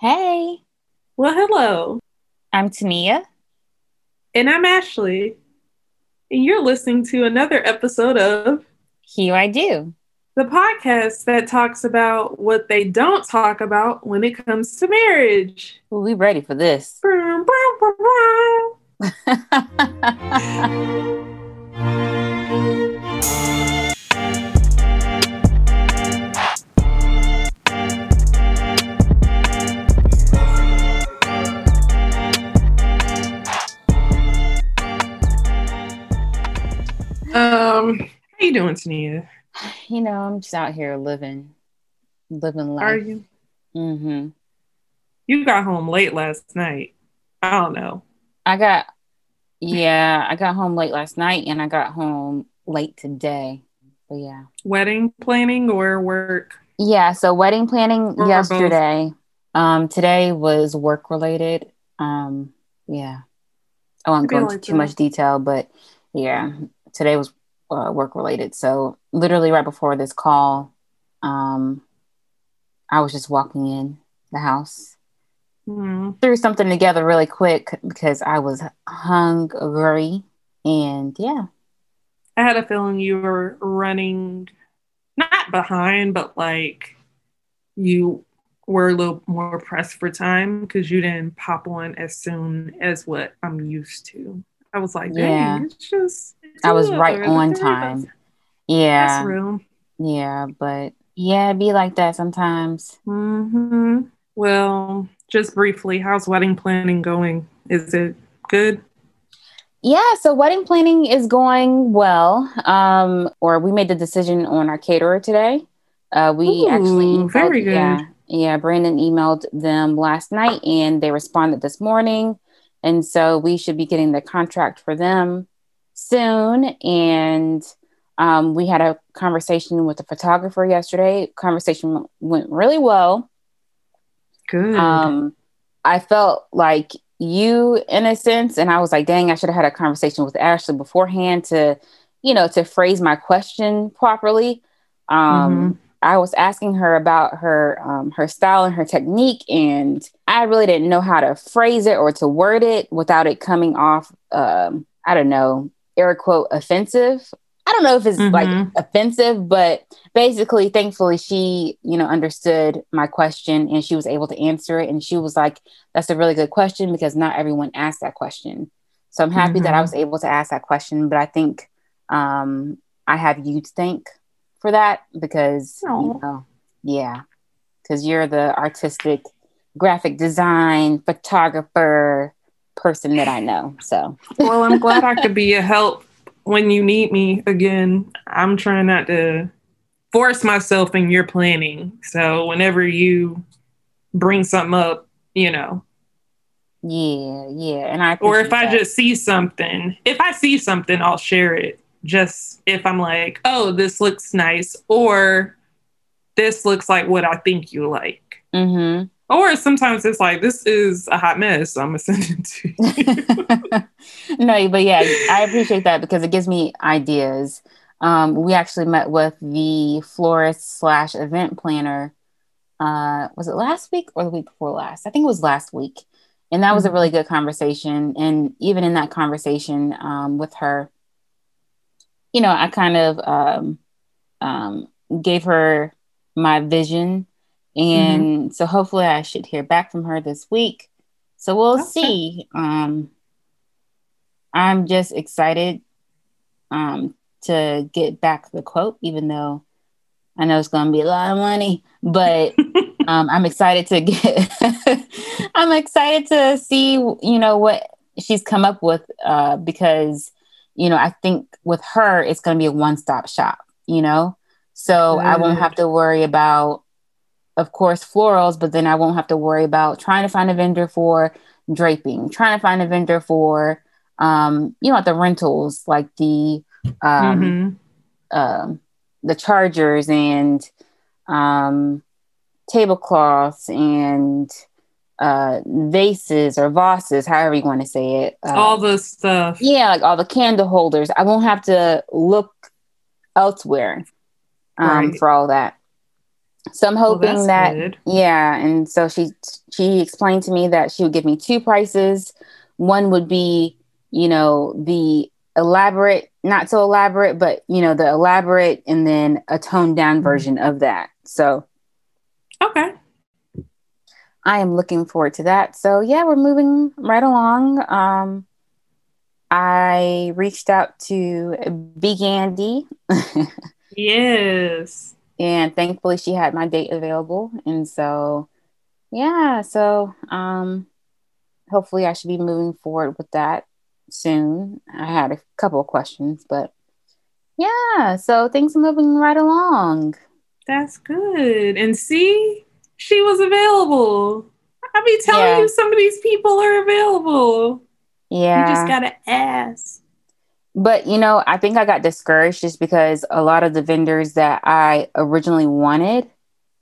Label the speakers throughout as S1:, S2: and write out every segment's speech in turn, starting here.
S1: Hey,
S2: Well, hello.
S1: I'm Tania.
S2: And I'm Ashley. And you're listening to another episode of
S1: Here I do.
S2: the podcast that talks about what they don't talk about when it comes to marriage.
S1: Ooh, we ready for this.
S2: how you doing, Tania?
S1: you know, I'm just out here living, living life.
S2: Are you?
S1: Mm-hmm.
S2: You got home late last night. I don't know.
S1: I got, yeah, I got home late last night and I got home late today. But yeah.
S2: Wedding planning or work?
S1: Yeah. So wedding planning
S2: Or
S1: yesterday. Um, today was work related. Um, yeah. I won't go into too much detail, but yeah, today was uh, work related. So literally right before this call, um, I was just walking in the house,
S2: Hmm.
S1: threw something together really quick because I was hungry, and yeah,
S2: I had a feeling you were running not behind, but like you were a little more pressed for time because you didn't pop on as soon as what I'm used to. I was like,
S1: Yeah.
S2: it's just.
S1: I was right on time. Yeah,
S2: That's
S1: yeah, but yeah, be like that sometimes.
S2: hmm Well, just briefly, how's wedding planning going? Is it good?
S1: Yeah, so wedding planning is going well. Um, or we made the decision on our caterer today. Uh, we actually emailed,
S2: very good.
S1: yeah, yeah. Brandon emailed them last night, and they responded this morning, and so we should be getting the contract for them soon. And um, we had a conversation with the photographer yesterday. Conversation went really well
S2: Good.
S1: um i felt like you in a sense and i was like dang i should have had a conversation with ashley beforehand to you know to phrase my question properly um i was asking her about her um her style and her technique and i really didn't know how to phrase it or to word it without it coming off um i don't know air quote offensive i don't know if it's like
S2: Mhm.
S1: offensive but basically thankfully she you know understood my question and she was able to answer it and she was like that's a really good question because not everyone asked that question so i'm happy that i
S2: Mhm.
S1: was able to ask that question but i think um i have you to thank for that because
S2: Aw.
S1: you know yeah because you're the artistic graphic design photographer person that i know so
S2: well, I'm glad I could be a help when you need me again. I'm trying not to force myself in your planning. So whenever you bring something up, you know,
S1: yeah yeah and i
S2: or if I
S1: that.
S2: just see something, if I see something, I'll share it. Just if I'm like, oh, this looks nice, or this looks like what I think you like.
S1: mm-hmm
S2: Or sometimes it's like, this is a hot mess. So I'm going to send it to you.
S1: no, but yeah, I appreciate that because it gives me ideas. Um, we actually met with the florist slash event planner. Uh, was it last week or the week before last? I think it was last week, and that was a really good conversation. And even in that conversation um, with her, you know, I kind of um, um, gave her my vision, and so hopefully I should hear back from her this week. So we'll
S2: Okay.
S1: see. Um, I'm just excited um, to get back the quote, even though I know it's going to be a lot of money, but um, I'm excited to get. I'm excited to see, you know, what she's come up with uh, because, you know, I think with her it's going to be a one-stop shop. You know, so I won't have to worry about, of course, florals, but then I won't have to worry about trying to find a vendor for draping, trying to find a vendor for, um, you know, the rentals like the um,
S2: Mhm.
S1: um, the chargers and um, tablecloths and uh, vases or vases, however you want to say it. Uh,
S2: all the stuff.
S1: yeah, like all the candle holders. I won't have to look elsewhere um,
S2: Right.
S1: for all that. So I'm hoping well, that good. yeah, and so she she explained to me that she would give me two prices. One would be, you know, the elaborate, not so elaborate, but you know, the elaborate and then a toned down mm-hmm. version of that. So
S2: Okay.
S1: I am looking forward to that. So yeah, we're moving right along. Um I reached out to B Gandy.
S2: yes
S1: and thankfully she had my date available. And so yeah so um hopefully i should be moving forward with that soon. I had a couple of questions but yeah so things are moving right along.
S2: That's good. And see she was available. I'll be telling yeah. you some of these people are available.
S1: Yeah
S2: you just gotta ask
S1: but you know, I think I got discouraged just because a lot of the vendors that I originally wanted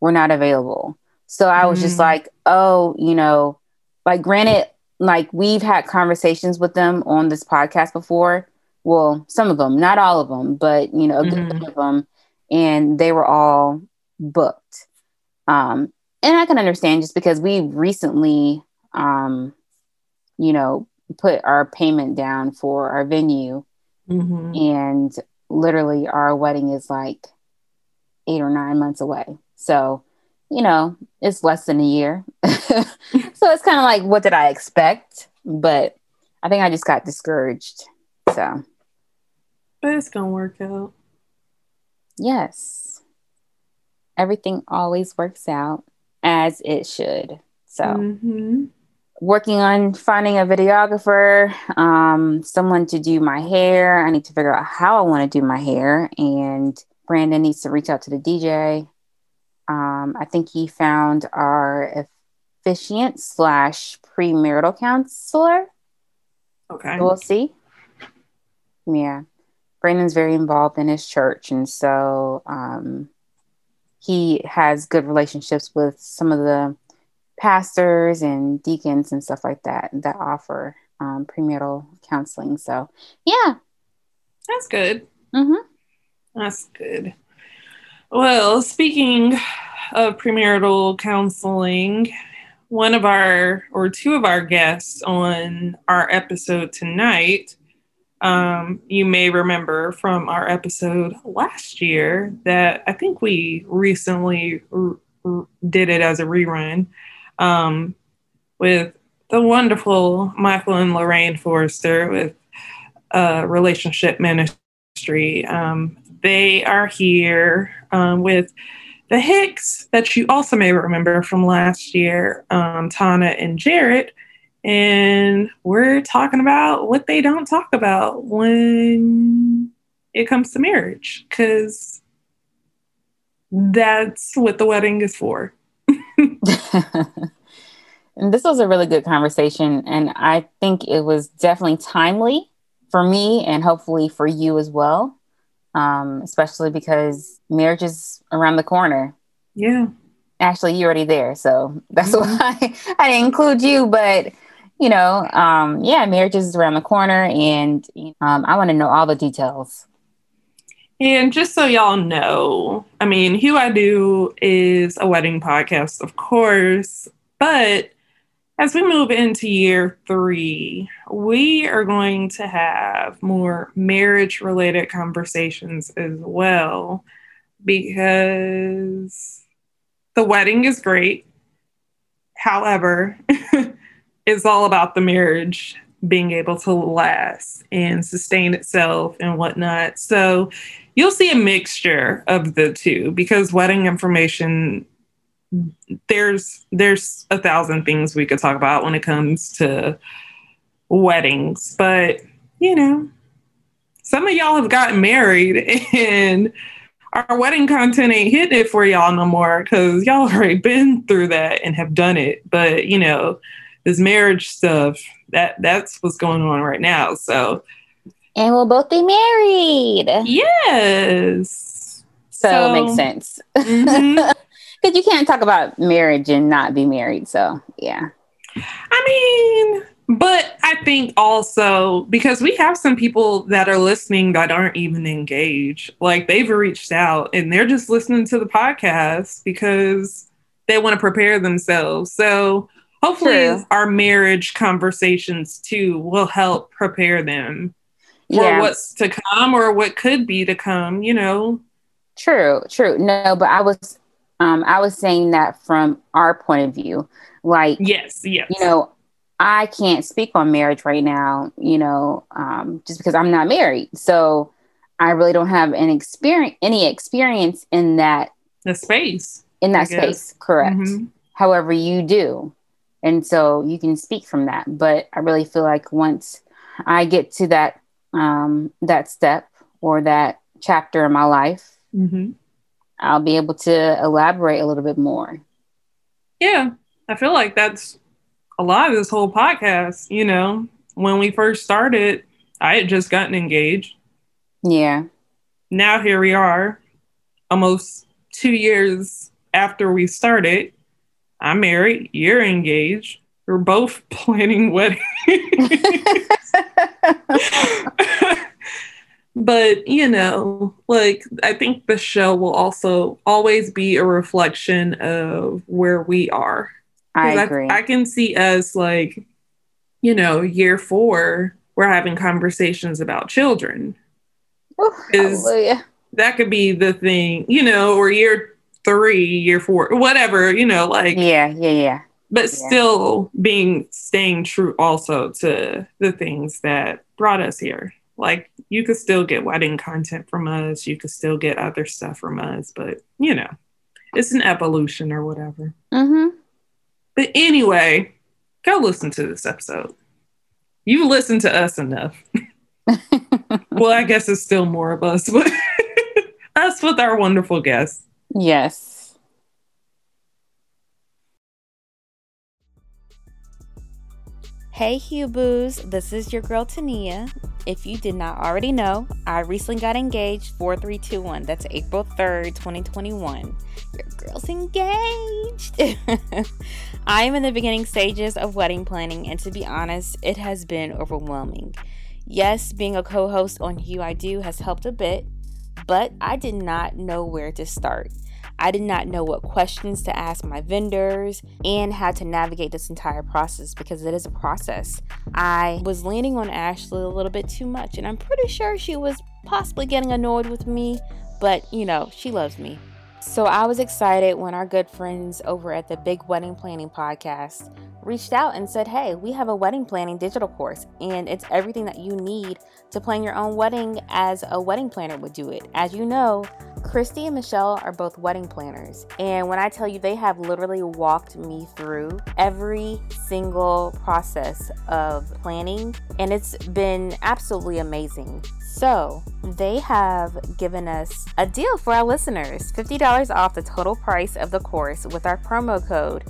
S1: were not available. So I was mm. just like, oh, you know, like granted, like we've had conversations with them on this podcast before. Well, some of them, not all of them, but you know, a mm-hmm. good of them, and they were all booked. Um, and I can understand just because we recently, um, you know, put our payment down for our venue Mm-hmm. And literally, our wedding is like eight or nine months away. So, you know, it's less than a year. so it's kind of like, what did I expect? But I think I just got discouraged. So,
S2: but it's going to work out.
S1: Yes. Everything always works out as it should. So, mm-hmm working on finding a videographer, um, someone to do my hair. I need to figure out how I want to do my hair. And Brandon needs to reach out to the DJ. Um, I think he found our officiant slash premarital counselor.
S2: Okay.
S1: we'll see. Yeah. Brandon's very involved in his church. And so um, he has good relationships with some of the pastors and deacons and stuff like that that offer um, premarital counseling. So, yeah,
S2: that's good.
S1: Mm-hmm.
S2: That's good. Well, speaking of premarital counseling, one of our or two of our guests on our episode tonight, um, you may remember from our episode last year that I think we recently r- r- did it as a rerun um, with the wonderful Michael and Lorraine Forrester with uh, Relationship Ministry. Um, they are here um, with the Hicks that you also may remember from last year, um, Tana and Jarrett. And we're talking about what they don't talk about when it comes to marriage, because that's what the wedding is for.
S1: and this was a really good conversation. And I think it was definitely timely for me and hopefully for you as well, um, especially because marriage is around the corner.
S2: Yeah.
S1: Actually, you're already there. So that's mm-hmm. why I didn't include you. But, you know, um, yeah, marriage is around the corner. And um, I want to know all the details.
S2: And just so y'all know, I mean, Hue I Do is a wedding podcast, of course, but as we move into year three, we are going to have more marriage related conversations as well because the wedding is great. However, it's all about the marriage being able to last and sustain itself and whatnot. So you'll see a mixture of the two because wedding information there's there's a thousand things we could talk about when it comes to weddings but you know some of y'all have gotten married and our wedding content ain't hitting it for y'all no more because y'all already been through that and have done it but you know this marriage stuff that that's what's going on right now. So
S1: and we'll both be married.
S2: Yes.
S1: So, so it makes sense. Because mm-hmm. you can't talk about marriage and not be married. So, yeah.
S2: I mean, But I think also because we have some people that are listening that aren't even engaged. Like they've reached out and they're just listening to the podcast because they want to prepare themselves. So hopefully True. our marriage conversations too will help prepare them yeah. what's to come or what could be to come, you know.
S1: True, true. No, but I was um I was saying that from our point of view. Like
S2: yes, yes.
S1: You know, I can't speak on marriage right now, you know, um, just because I'm not married. So I really don't have an experience, any experience in that
S2: the space.
S1: In that space, correct. Mm-hmm. However, you do, and so you can speak from that. But I really feel like once I get to that um, that step or that chapter in my life, mm-hmm. I'll be able to elaborate a little bit more.
S2: Yeah, I feel like that's a lot of this whole podcast, you know, when we first started, I had just gotten engaged.
S1: Yeah.
S2: Now here we are, almost two years after we started. I'm married, you're engaged. We're both planning weddings. but, you know, like I think the show will also always be a reflection of where we are
S1: I agree.
S2: I, I can see us like, you know, year four, we're having conversations about children.
S1: Oh,
S2: that could be the thing, you know, or year three, year four, whatever, you know, like
S1: yeah, yeah, yeah.
S2: But
S1: yeah.
S2: still being staying true also to the things that brought us here. Like you could still get wedding content from us, you could still get other stuff from us, but you know, it's an evolution or whatever.
S1: Mm-hmm.
S2: But anyway, go listen to this episode. You listen to us enough. well, I guess it's still more of us, but us with our wonderful guests.
S1: Yes. Hey Huboos, this is your girl Tania. If you did not already know, I recently got engaged 4321. That's April 3rd, 2021. Your girl's engaged. I am in the beginning stages of wedding planning, and to be honest, it has been overwhelming. Yes, being a co host on Hue I Do has helped a bit, but I did not know where to start. I did not know what questions to ask my vendors and how to navigate this entire process because it is a process. I was leaning on Ashley a little bit too much, and I'm pretty sure she was possibly getting annoyed with me, but you know, she loves me. So I was excited when our good friends over at the Big Wedding Planning Podcast reached out and said, Hey, we have a wedding planning digital course, and it's everything that you need to plan your own wedding as a wedding planner would do it. As you know, Christy and Michelle are both wedding planners, and when I tell you they have literally walked me through every single process of planning, and it's been absolutely amazing. So, they have given us a deal for our listeners $50 off the total price of the course with our promo code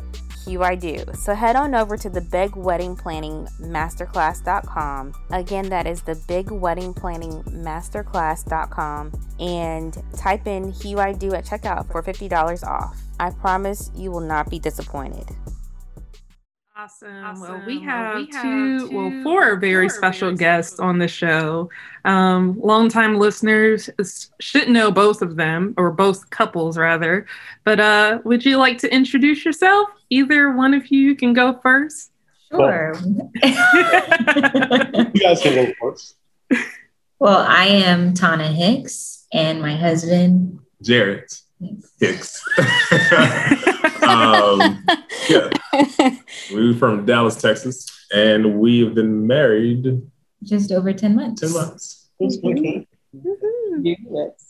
S1: QIDO. So head on over to the Big Wedding Planning Masterclass.com. Again, that is the Big Wedding Planning Masterclass.com and type in Hue I Do at checkout for $50 off. I promise you will not be disappointed.
S2: Awesome. awesome. Well, we have, well, we have two, two, well, four very four special very guests special. on the show. Um, longtime listeners should know both of them, or both couples rather. But uh, would you like to introduce yourself? Either one of you can go first.
S3: Sure. you guys
S4: can go first.
S3: Well, I am Tana Hicks, and my husband
S4: Jared Hicks. um, yeah, we're from Dallas, Texas, and we've been married
S3: just over ten months.
S4: Ten months.
S5: Mm-hmm.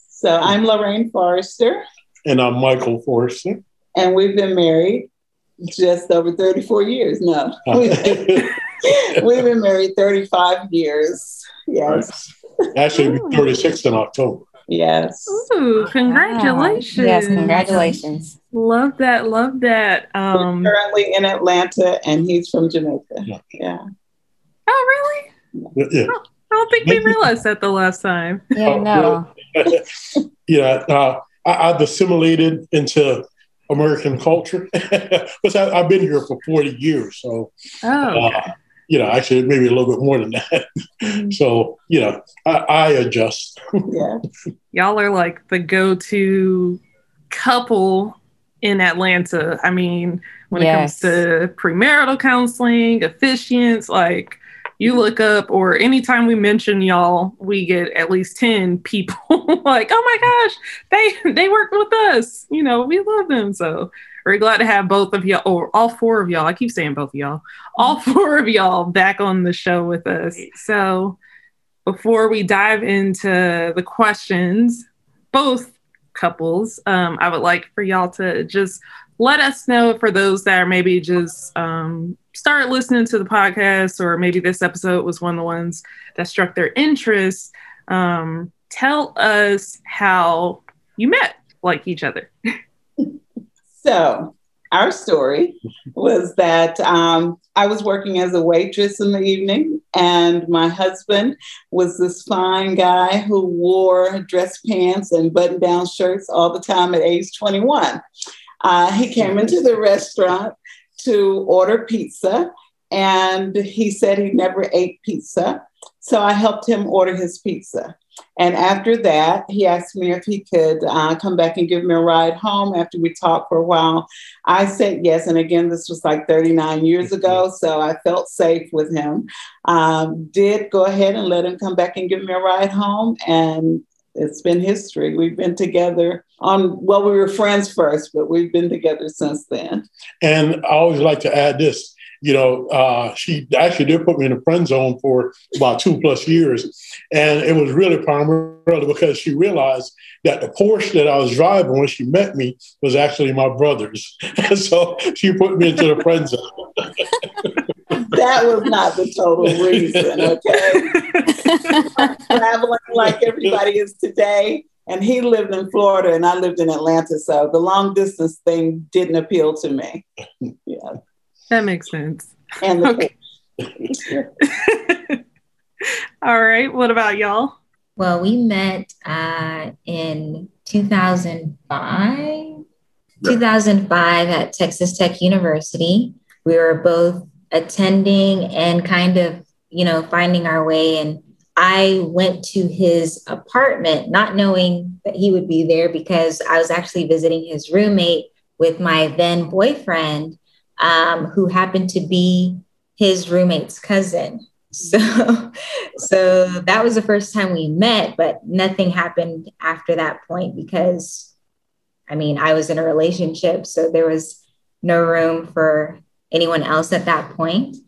S5: So I'm Lorraine Forrester,
S4: and I'm Michael Forrester,
S5: and we've been married just over 34 years. No, we've been married 35 years. Yes.
S4: Actually, 36 in October.
S5: Yes.
S2: Ooh, congratulations. Wow.
S1: Yes, congratulations.
S2: Love that. Love that.
S5: Um, We're currently in Atlanta and he's from Jamaica. Yeah. yeah.
S2: Oh, really? Yeah. Oh, I don't think we realized that the last time.
S1: Yeah, no.
S4: yeah, uh, I, have assimilated into American culture because I've been here for 40 years. So,
S2: oh, okay. uh,
S6: you know, actually maybe a little bit more than that.
S2: Mm-hmm.
S6: so, you know, I, I adjust.
S5: Yeah.
S2: Y'all are like the go-to couple in Atlanta. I mean, when
S1: Yes.
S2: it comes to premarital counseling, officiants, like you look up or anytime we mention y'all, we get at least 10 people like, oh my gosh, they they work with us. You know, we love them. So we're glad to have both of y'all or all four of y'all. I keep saying both of y'all, all four of y'all back on the show with us. So before we dive into the questions, both couples, um, I would like for y'all to just let us know for those that are maybe just um, start listening to the podcast, or maybe this episode was one of the ones that struck their interest. Um, tell us how you met like each other.
S5: So, our story was that um, I was working as a waitress in the evening, and my husband was this fine guy who wore dress pants and button down shirts all the time at age 21. Uh, he came into the restaurant to order pizza, and he said he never ate pizza. So I helped him order his pizza. And after that, he asked me if he could uh, come back and give me a ride home after we talked for a while. I said yes. And again, this was like 39 years ago. So I felt safe with him. Um, did go ahead and let him come back and give me a ride home. And it's been history. We've been together on, well, we were friends first, but we've been together since then.
S6: And I always like to add this. You know, uh, she actually did put me in the friend zone for about two plus years. And it was really primarily because she realized that the Porsche that I was driving when she met me was actually my brother's. And so she put me into the friend zone.
S5: That was not the total reason, okay? Traveling like everybody is today. And he lived in Florida and I lived in Atlanta. So the long distance thing didn't appeal to me. Yeah.
S2: That makes sense.
S5: And the
S2: Okay. All right. What about y'all?
S3: Well, we met uh, in 2005. 2005 at Texas Tech University. We were both attending and kind of, you know, finding our way. And I went to his apartment not knowing that he would be there because I was actually visiting his roommate with my then boyfriend, um, who happened to be his roommate's cousin. So, so that was the first time we met, but nothing happened after that point because, I mean, I was in a relationship, so there was no room for anyone else at that point.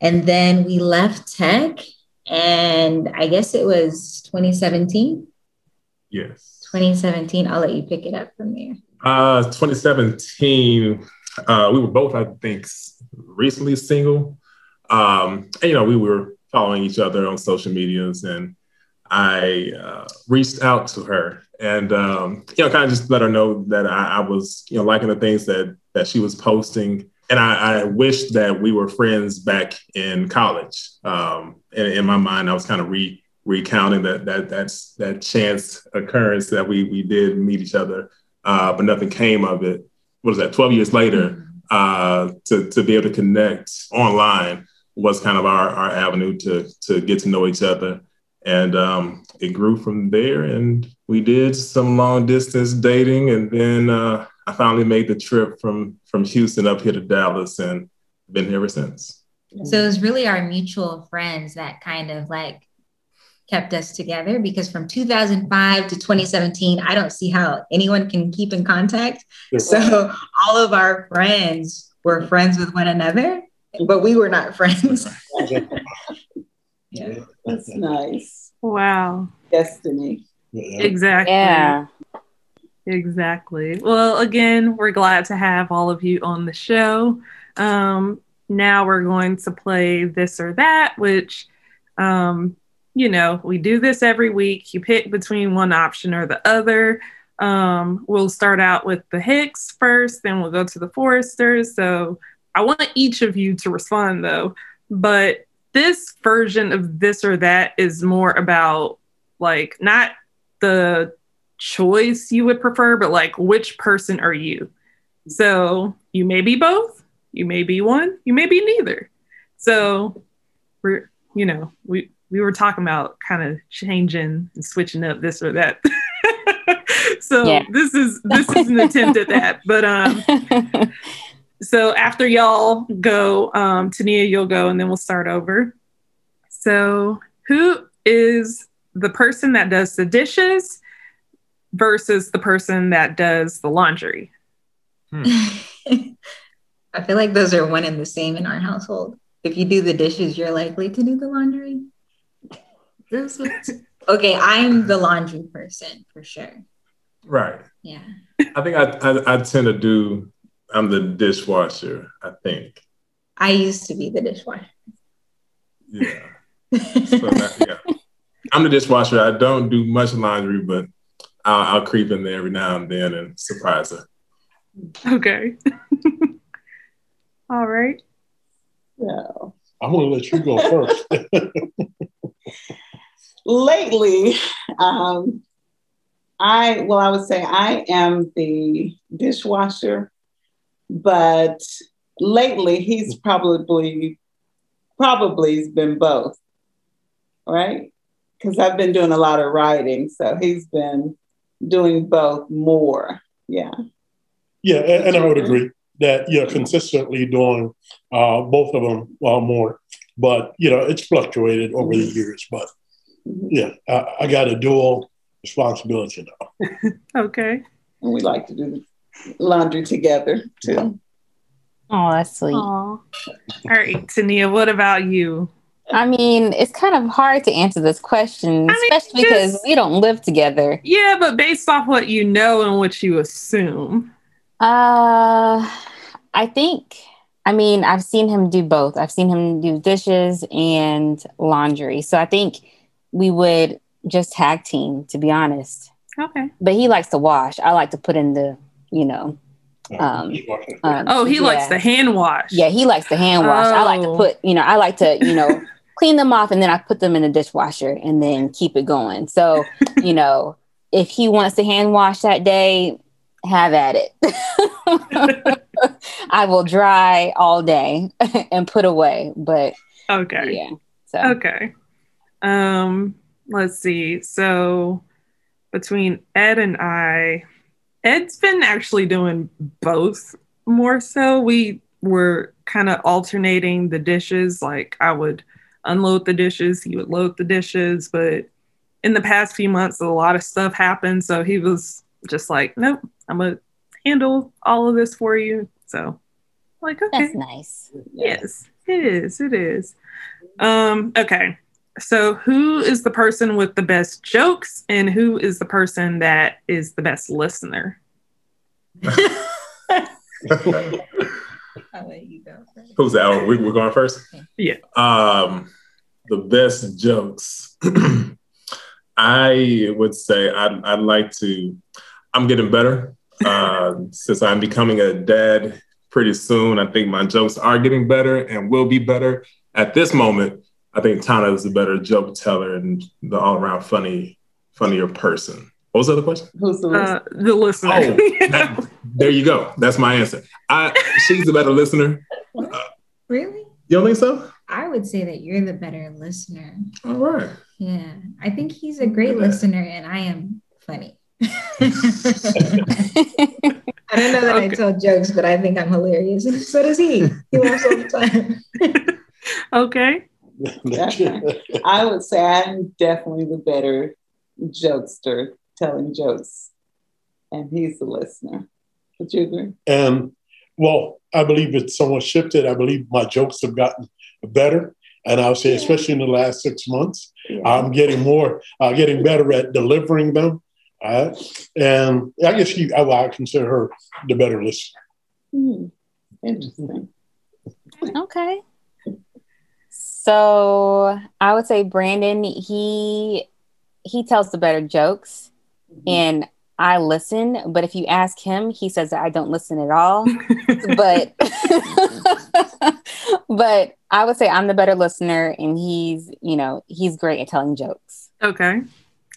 S3: And then we left tech, and I guess it was 2017.
S4: Yes.
S3: 2017. I'll let you pick it up from there.
S4: Uh, 2017, uh, we were both, I think, recently single. Um, and, you know, we were following each other on social medias, and I uh, reached out to her and, um, you know, kind of just let her know that I, I was, you know, liking the things that that she was posting. And I, I wished that we were friends back in college. Um, and in my mind, I was kind of re recounting that that that's that chance occurrence that we we did meet each other uh, but nothing came of it. What was that? Twelve years later, uh, to to be able to connect online was kind of our our avenue to to get to know each other, and um, it grew from there. And we did some long distance dating, and then uh, I finally made the trip from from Houston up here to Dallas, and been here ever since.
S3: So it was really our mutual friends that kind of like kept us together because from 2005 to 2017, I don't see how anyone can keep in contact. So all of our friends were friends with one another, but we were not friends.
S6: Yeah.
S5: That's nice.
S2: Wow.
S5: Destiny.
S6: Yeah.
S2: Exactly.
S1: Yeah.
S2: Exactly. Well, again, we're glad to have all of you on the show. Um, now we're going to play this or that, which, um, you know, we do this every week. You pick between one option or the other. Um, we'll start out with the Hicks first, then we'll go to the Forresters. So I want each of you to respond though. But this version of this or that is more about like not the choice you would prefer, but like which person are you? So you may be both, you may be one, you may be neither. so we're you know we we were talking about kind of changing and switching up this or that. so yeah. this is this is an attempt at that. But um so after y'all go, um Tania, you'll go and then we'll start over. So who is the person that does the dishes versus the person that does the laundry?
S3: Hmm. I feel like those are one and the same in our household. If you do the dishes, you're likely to do the laundry. okay, I'm the laundry person for sure.
S4: Right.
S3: Yeah.
S4: I think I, I, I tend to do. I'm the dishwasher. I think.
S3: I used to be the dishwasher.
S4: Yeah. so that, yeah. I'm the dishwasher. I don't do much laundry, but I'll, I'll creep in there every now and then and surprise her.
S2: Okay. All right.
S5: So
S6: I'm going to let you go first.
S5: Lately, um, I well, I would say I am the dishwasher, but lately he's probably probably he's been both, right? Because I've been doing a lot of writing, so he's been doing both more. Yeah.
S6: Yeah, and, and I would agree that you're consistently doing uh, both of them uh, more, but you know it's fluctuated over the years. But yeah, I, I got a dual responsibility now.
S2: okay.
S5: And we like to do laundry together too.
S1: Oh, that's sweet. Aww.
S2: All right, Tania, what about you?
S1: I mean, it's kind of hard to answer this question, I mean, especially just, because we don't live together.
S2: Yeah, but based off what you know and what you assume.
S1: Uh, I think. I mean, I've seen him do both. I've seen him do dishes and laundry. So I think we would just tag team, to be honest.
S2: Okay.
S1: But he likes to wash. I like to put in the, you know. Um,
S2: um, oh, he yeah. likes the hand wash.
S1: Yeah, he likes the hand wash. Oh. I like to oh. put, you know, I like to, you know, clean them off and then I put them in the dishwasher and then keep it going. So, you know, if he wants to hand wash that day, have at it. I will dry all day and put away. But
S2: okay.
S1: Yeah.
S2: So okay. Um, let's see. So between Ed and I, Ed's been actually doing both more so. We were kind of alternating the dishes. Like I would unload the dishes, he would load the dishes. But in the past few months, a lot of stuff happened. So he was just like, nope, I'm gonna handle all of this for you. So, like, okay,
S1: that's nice.
S2: Yes, it is. It is. Um, okay. So, who is the person with the best jokes, and who is the person that is the best listener?
S3: I'll let you go.
S4: First. Who's that? Oh, we, are going first.
S2: Yeah.
S4: Um, the best jokes. I would say I'd, I'd like to I'm getting better uh, since I'm becoming a dad pretty soon. I think my jokes are getting better and will be better. At this moment, I think Tana is a better joke teller and the all around funny, funnier person. What was the other question?
S5: Who's the listener?
S2: Uh, the listener.
S4: Oh, that, there you go. That's my answer. I she's the better listener. Uh,
S3: really?
S4: You don't think so?
S3: I would say that you're the better listener.
S4: All right.
S3: Yeah, I think he's a great listener, and I am funny. I don't know that okay. I tell jokes, but I think I'm hilarious. So does he. He laughs all the
S2: time. okay.
S5: I would say I'm definitely the better jokester telling jokes, and he's the listener. Would you agree?
S6: And well, I believe it's somewhat shifted. I believe my jokes have gotten better. And I'll say, yeah. especially in the last six months, yeah. I'm getting more, uh, getting better at delivering them Right? And I guess she, I, I consider her the better listener.
S5: Hmm. Interesting.
S1: Okay. So I would say Brandon, he he tells the better jokes mm-hmm. and I listen, but if you ask him, he says that I don't listen at all. but but I would say I'm the better listener and he's, you know, he's great at telling jokes.
S2: Okay.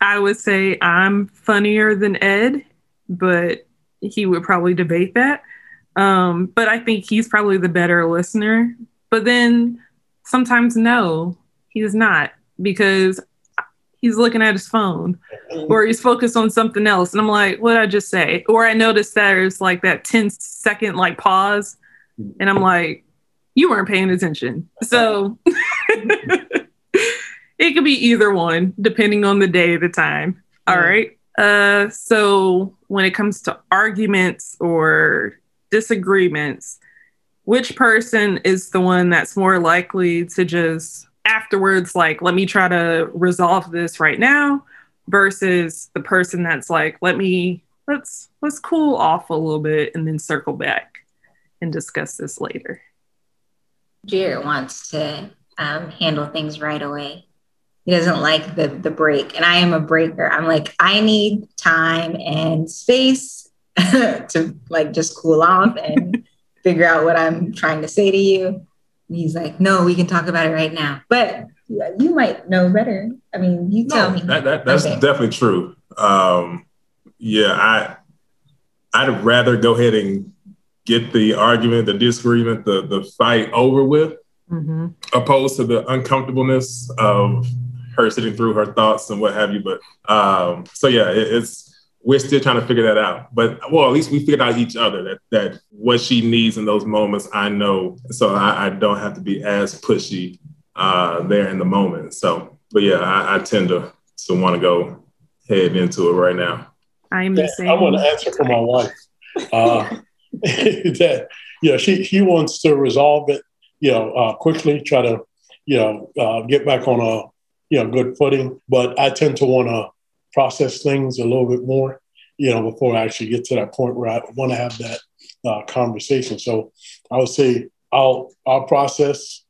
S2: I would say I'm funnier than Ed, but he would probably debate that. Um, but I think he's probably the better listener. But then sometimes no, he's not because he's looking at his phone or he's focused on something else. And I'm like, what did I just say? Or I noticed there's like that 10 second like pause. And I'm like, you weren't paying attention. So it could be either one, depending on the day, the time. All right. Uh, so when it comes to arguments or disagreements, which person is the one that's more likely to just afterwards, like, let me try to resolve this right now, versus the person that's like, let me let's let's cool off a little bit and then circle back and discuss this later.
S3: Jared wants to um, handle things right away. He doesn't like the the break, and I am a breaker. I'm like, I need time and space to like just cool off and figure out what I'm trying to say to you. He's like, No, we can talk about it right now. But you might know better. I mean, you tell
S4: no,
S3: me.
S4: That, that, that's
S3: Okay.
S4: definitely true. Um, yeah, I I'd rather go ahead and get the argument, the disagreement, the the fight over with,
S2: Mm-hmm.
S4: opposed to the uncomfortableness of her sitting through her thoughts and what have you. But um, so yeah, it, it's we're still trying to figure that out. But well, at least we figured out each other that that what she needs in those moments, I know, so I, I don't have to be as pushy uh, there in the moment. So, but yeah, I, I tend to to want to go head into it right now.
S2: I'm the same.
S6: I want to answer for my wife. Uh, that you know, she she wants to resolve it, you know, uh, quickly. Try to, you know, uh, get back on a you know good footing. But I tend to want to process things a little bit more, you know, before I actually get to that point where I want to have that uh, conversation. So I would say I'll I'll process.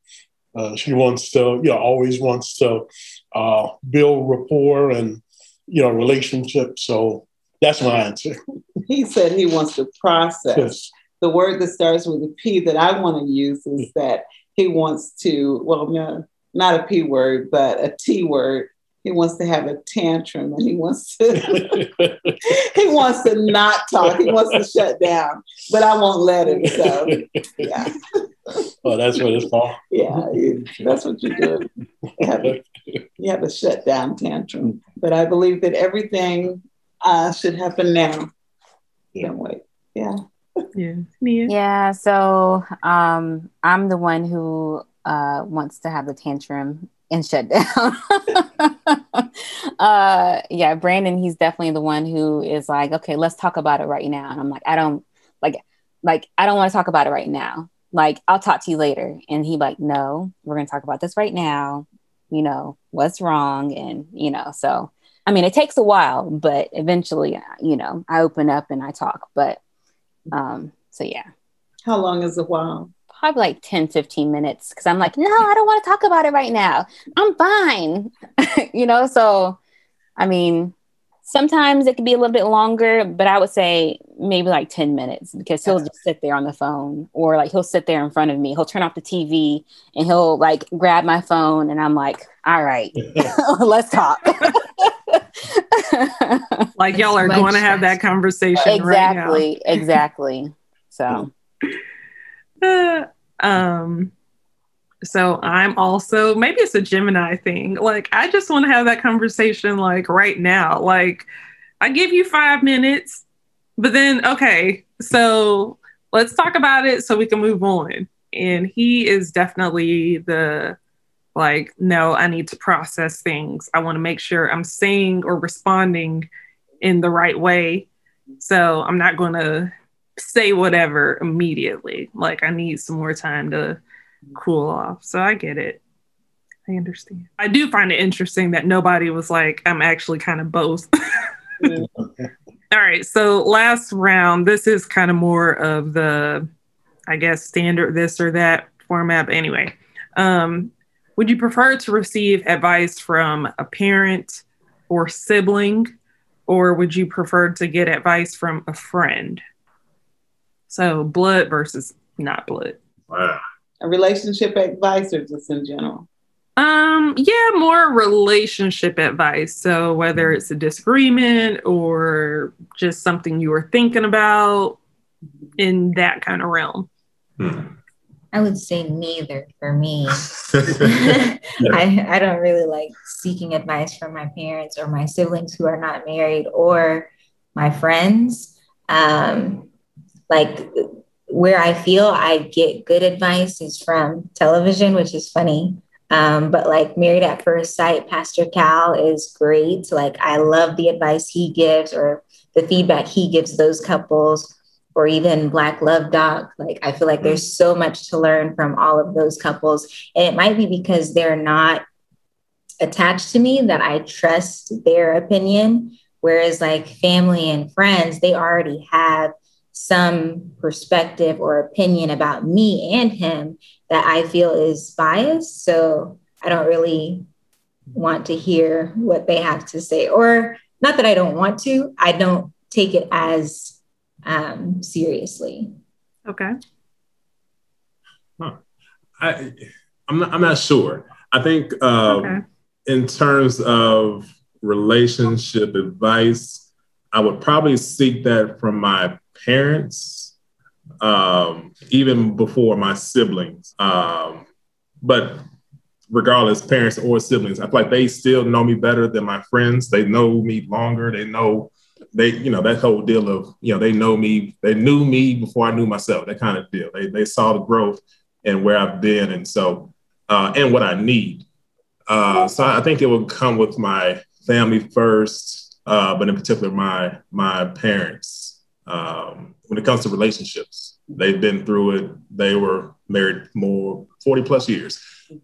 S6: Uh, she wants to, you know, always wants to uh, build rapport and you know relationships. So that's my answer.
S5: He said he wants to process.
S6: Yes.
S5: The word that starts with a P that I want to use is that he wants to, well, no, not a P word, but a T word. He wants to have a tantrum and he wants to he wants to not talk. He wants to shut down. But I won't let him. So yeah.
S6: oh, that's what it's called.
S5: Yeah, you- that's what you do. You have, a, you have a shutdown tantrum. But I believe that everything uh, should happen now. Can't wait. Yeah.
S2: yeah. Nia?
S1: Yeah, so um, I'm the one who uh, wants to have the tantrum and shut down. uh, yeah, Brandon, he's definitely the one who is like, okay, let's talk about it right now. And I'm like, I don't like, like, I don't want to talk about it right now. Like, I'll talk to you later. And he like, no, we're gonna talk about this right now. You know what's wrong, and you know, so I mean, it takes a while, but eventually, you know, I open up and I talk. But um, so yeah
S5: How long is a while?
S1: Probably like 10 15 minutes because i'm like no i don't want to talk about it right now. I'm fine. You know so i mean sometimes it could be a little bit longer but i would say maybe like 10 minutes because he'll just sit there on the phone or like he'll sit there in front of me. He'll turn off the tv and he'll like grab my phone and i'm like all right let's talk.
S2: Like y'all are going to have that conversation
S1: exactly exactly. So
S2: right now. um, so I'm also maybe it's a Gemini thing. Like I just want to have that conversation like right now. Like I give you five minutes, but then okay, so let's talk about it so we can move on. And he is definitely the like, no, I need to process things. I want to make sure I'm saying or responding in the right way. So I'm not going to say whatever immediately. Like I need some more time to cool off. So I get it. I understand. I do find it interesting that nobody was like, I'm actually kind of both. All right. So last round, this is kind of more of the, I guess, standard this or that format. But anyway, um, would you prefer to receive advice from a parent or sibling, or would you prefer to get advice from a friend? So blood versus not blood.
S4: Wow.
S5: A relationship advice or just in general?
S2: Um, yeah, more relationship advice. So whether it's a disagreement or just something you were thinking about in that kind of realm.
S4: Hmm.
S3: I would say neither for me. I, I don't really like seeking advice from my parents or my siblings who are not married or my friends. Um, like where I feel I get good advice is from television, which is funny. Um, but like Married at First Sight, Pastor Cal is great. Like I love the advice he gives or the feedback he gives those couples or even Black Love Doc. Like, I feel like there's so much to learn from all of those couples. And it might be because they're not attached to me that I trust their opinion. Whereas, like, family and friends, they already have some perspective or opinion about me and him that I feel is biased. So I don't really want to hear what they have to say. Or not that I don't want to, I don't take it as um, seriously.
S2: Okay.
S4: Huh. I, I'm not, I'm not sure. I think um, okay. in terms of relationship advice, I would probably seek that from my parents, um, even before my siblings. Um, but regardless, parents or siblings, I feel like they still know me better than my friends. They know me longer. They know they, you know, that whole deal of, you know, they know me, they knew me before I knew myself, that kind of deal. They, they saw the growth and where I've been. And so, uh, and what I need. Uh, so I think it would come with my family first, uh, but in particular, my, my parents. Um, when it comes to relationships, they've been through it. They were married more 40 plus years.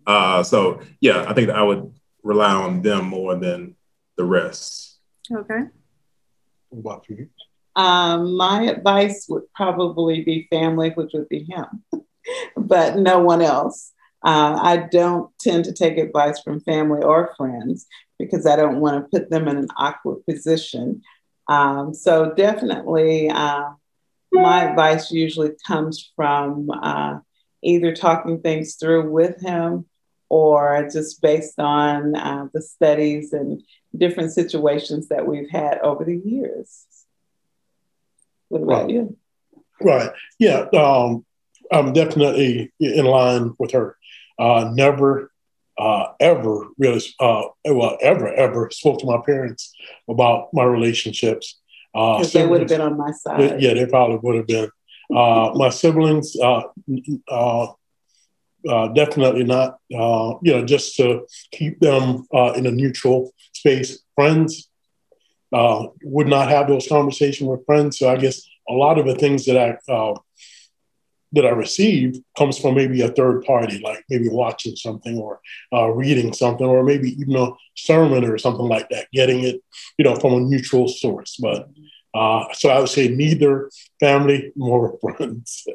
S4: Uh, so yeah, I think I would rely on them more than the rest.
S2: Okay.
S6: What about for you?
S5: Um, my advice would probably be family, which would be him, but no one else. Uh, I don't tend to take advice from family or friends because I don't want to put them in an awkward position. Um, so definitely, uh, my advice usually comes from uh, either talking things through with him or just based on uh, the studies and different situations that we've had over the years. What about
S6: right.
S5: you?
S6: Right. Yeah. Um, I'm definitely in line with her. Uh, never, uh, ever really, uh, well, ever, ever spoke to my parents about my relationships.
S5: Uh, they would have been on my side.
S6: Yeah, they probably would have been. Uh, my siblings, uh, uh, uh, definitely not. Uh, you know, just to keep them uh, in a neutral space. Friends uh, would not have those conversations with friends. So I guess a lot of the things that I uh, that I receive comes from maybe a third party, like maybe watching something or uh, reading something, or maybe even a sermon or something like that. Getting it, you know, from a neutral source. But so I would say neither family nor friends.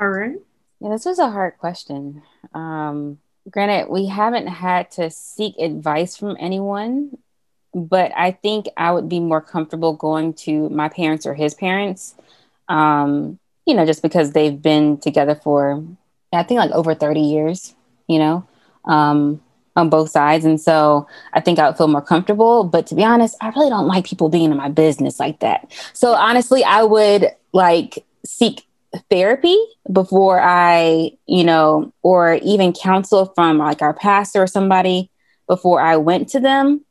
S2: All right.
S1: Yeah, this was a hard question. Um, granted, we haven't had to seek advice from anyone, but I think I would be more comfortable going to my parents or his parents, um, you know, just because they've been together for, I think, like over 30 years, you know, um, on both sides. And so I think I would feel more comfortable. But to be honest, I really don't like people being in my business like that. So honestly, I would like seek therapy before I, you know, or even counsel from like our pastor or somebody before I went to them.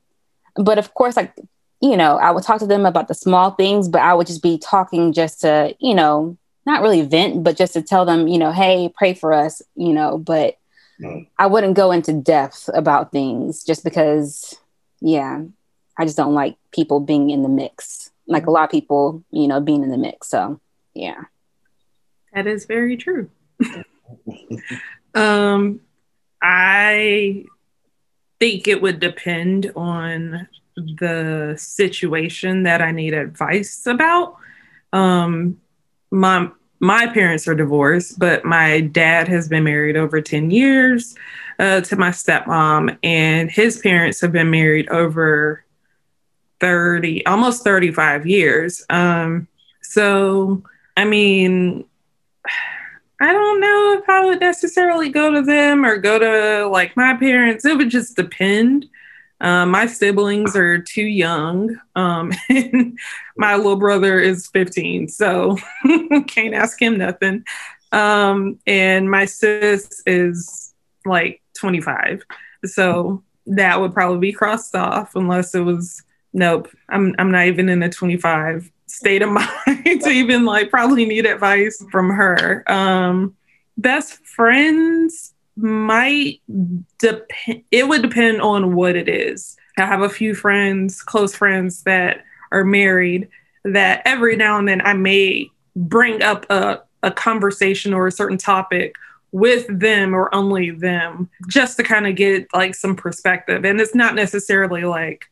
S1: But of course, like, you know, I would talk to them about the small things, but I would just be talking just to, you know, not really vent, but just to tell them, you know, hey, pray for us, you know, but no. I wouldn't go into depth about things just because, yeah, I just don't like people being in the mix. Like a lot of people, you know, being in the mix. So, yeah.
S2: That is very true. um, I think it would depend on the situation that I need advice about. Um, my my parents are divorced, but my dad has been married over 10 years uh, to my stepmom, and his parents have been married over 30, almost 35 years. Um, so, I mean, I don't know if I would necessarily go to them or go to like my parents. It would just depend. Um, my siblings are too young. Um, and my little brother is 15, so can't ask him nothing. Um, and my sis is like 25. So that would probably be crossed off unless it was nope. I'm I'm not even in a 25 state of mind to even like probably need advice from her. Um best friends might depend it would depend on what it is. I have a few friends, close friends that are married that every now and then I may bring up a, a conversation or a certain topic with them or only them just to kind of get like some perspective. And it's not necessarily like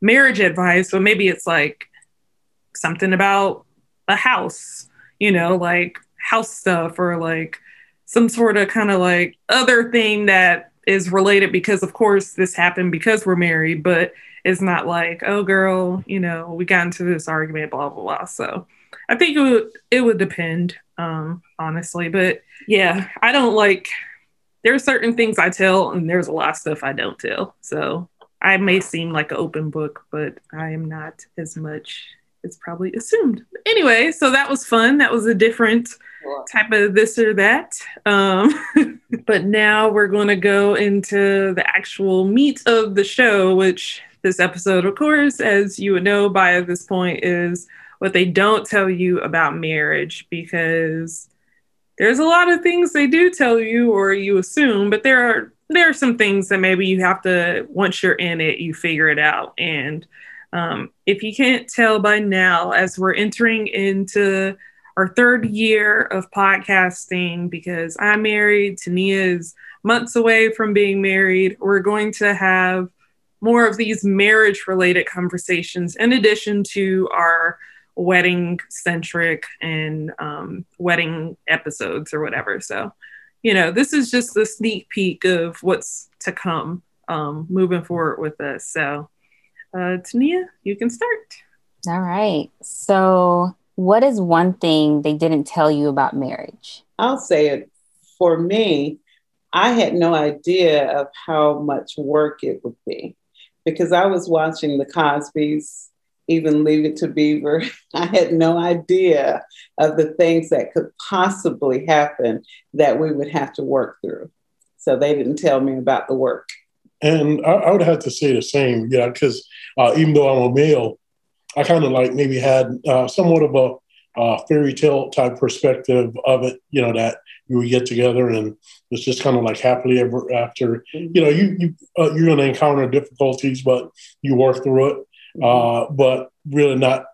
S2: marriage advice, but maybe it's like something about a house, you know, like house stuff or like some sort of kind of like other thing that is related because of course this happened because we're married, but it's not like, oh girl, you know, we got into this argument, blah blah blah. So I think it would it would depend, um, honestly. But yeah, I don't like there's certain things I tell and there's a lot of stuff I don't tell. So I may seem like an open book, but I am not as much as probably assumed. Anyway, so that was fun. That was a different type of this or that. Um, but now we're going to go into the actual meat of the show, which this episode, of course, as you would know by this point, is what they don't tell you about marriage because there's a lot of things they do tell you or you assume, but there are there are some things that maybe you have to once you're in it, you figure it out. And um, if you can't tell by now, as we're entering into our third year of podcasting, because I'm married, Tania is months away from being married, we're going to have more of these marriage related conversations in addition to our wedding centric and um, wedding episodes or whatever. So, you know, this is just a sneak peek of what's to come um, moving forward with this. So, uh, Tania, you can start.
S1: All right. So, what is one thing they didn't tell you about marriage?
S5: I'll say it for me. I had no idea of how much work it would be because I was watching the Cosby's even Leave It to Beaver. I had no idea of the things that could possibly happen that we would have to work through. So they didn't tell me about the work.
S6: And I, I would have to say the same, yeah, because uh, even though I'm a male, I kind of like maybe had uh, somewhat of a uh, fairy tale type perspective of it, you know, that you would get together and it's just kind of like happily ever after. Mm-hmm. You know, you, you, uh, you're going to encounter difficulties, but you work through it uh, but really not.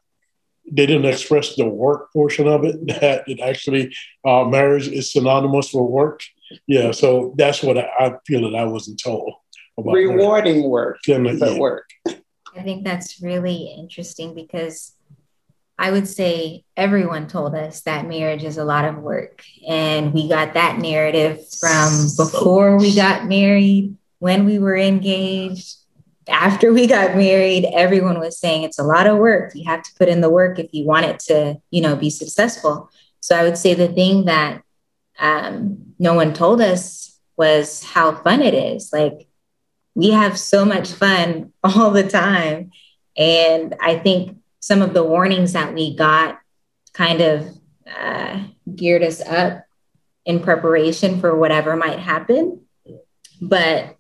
S6: They didn't express the work portion of it. That it actually uh, marriage is synonymous with work. Yeah, so that's what I, I feel that I wasn't told.
S5: About Rewarding work, than, but yeah. work.
S3: I think that's really interesting because I would say everyone told us that marriage is a lot of work. And we got that narrative from before we got married, when we were engaged, after we got married, everyone was saying it's a lot of work. You have to put in the work if you want it to, you know, be successful. So I would say the thing that um, no one told us was how fun it is. Like we have so much fun all the time. And I think some of the warnings that we got kind of uh, geared us up in preparation for whatever might happen. But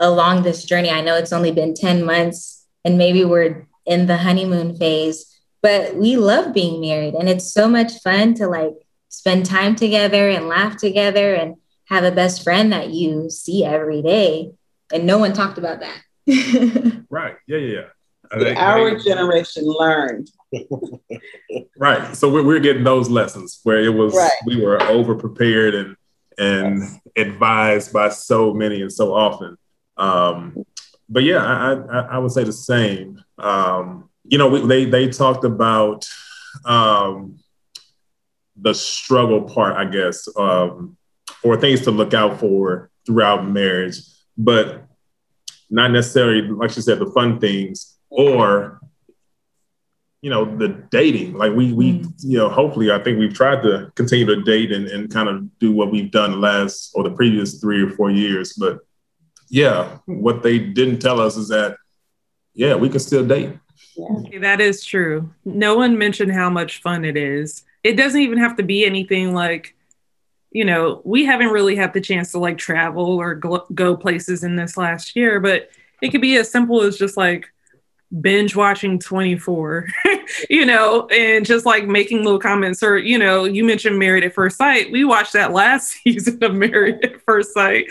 S3: along this journey. I know it's only been 10 months and maybe we're in the honeymoon phase, but we love being married and it's so much fun to like spend time together and laugh together and have a best friend that you see every day. And no one talked about that.
S4: right. Yeah, yeah,
S5: yeah. Our generation learned.
S4: right. So we're, we're getting those lessons where it was right. we were over prepared and and yes. advised by so many and so often. Um, but yeah, I, I, I, would say the same. Um, you know, we, they they talked about um, the struggle part, I guess, um, or things to look out for throughout marriage, but not necessarily, like she said, the fun things or you know the dating like we we mm. you know hopefully i think we've tried to continue to date and, and kind of do what we've done the last or the previous three or four years but yeah, what they didn't tell us is that, yeah, we can still date.
S2: Yeah. That is true. No one mentioned how much fun it is. It doesn't even have to be anything like you know, we haven't really had the chance to like travel or go, places in this last year, but it could be as simple as just like binge watching 24 you know and just like making little comments. Or you know you mentioned married at first sight. We watched that last season of married at first sight.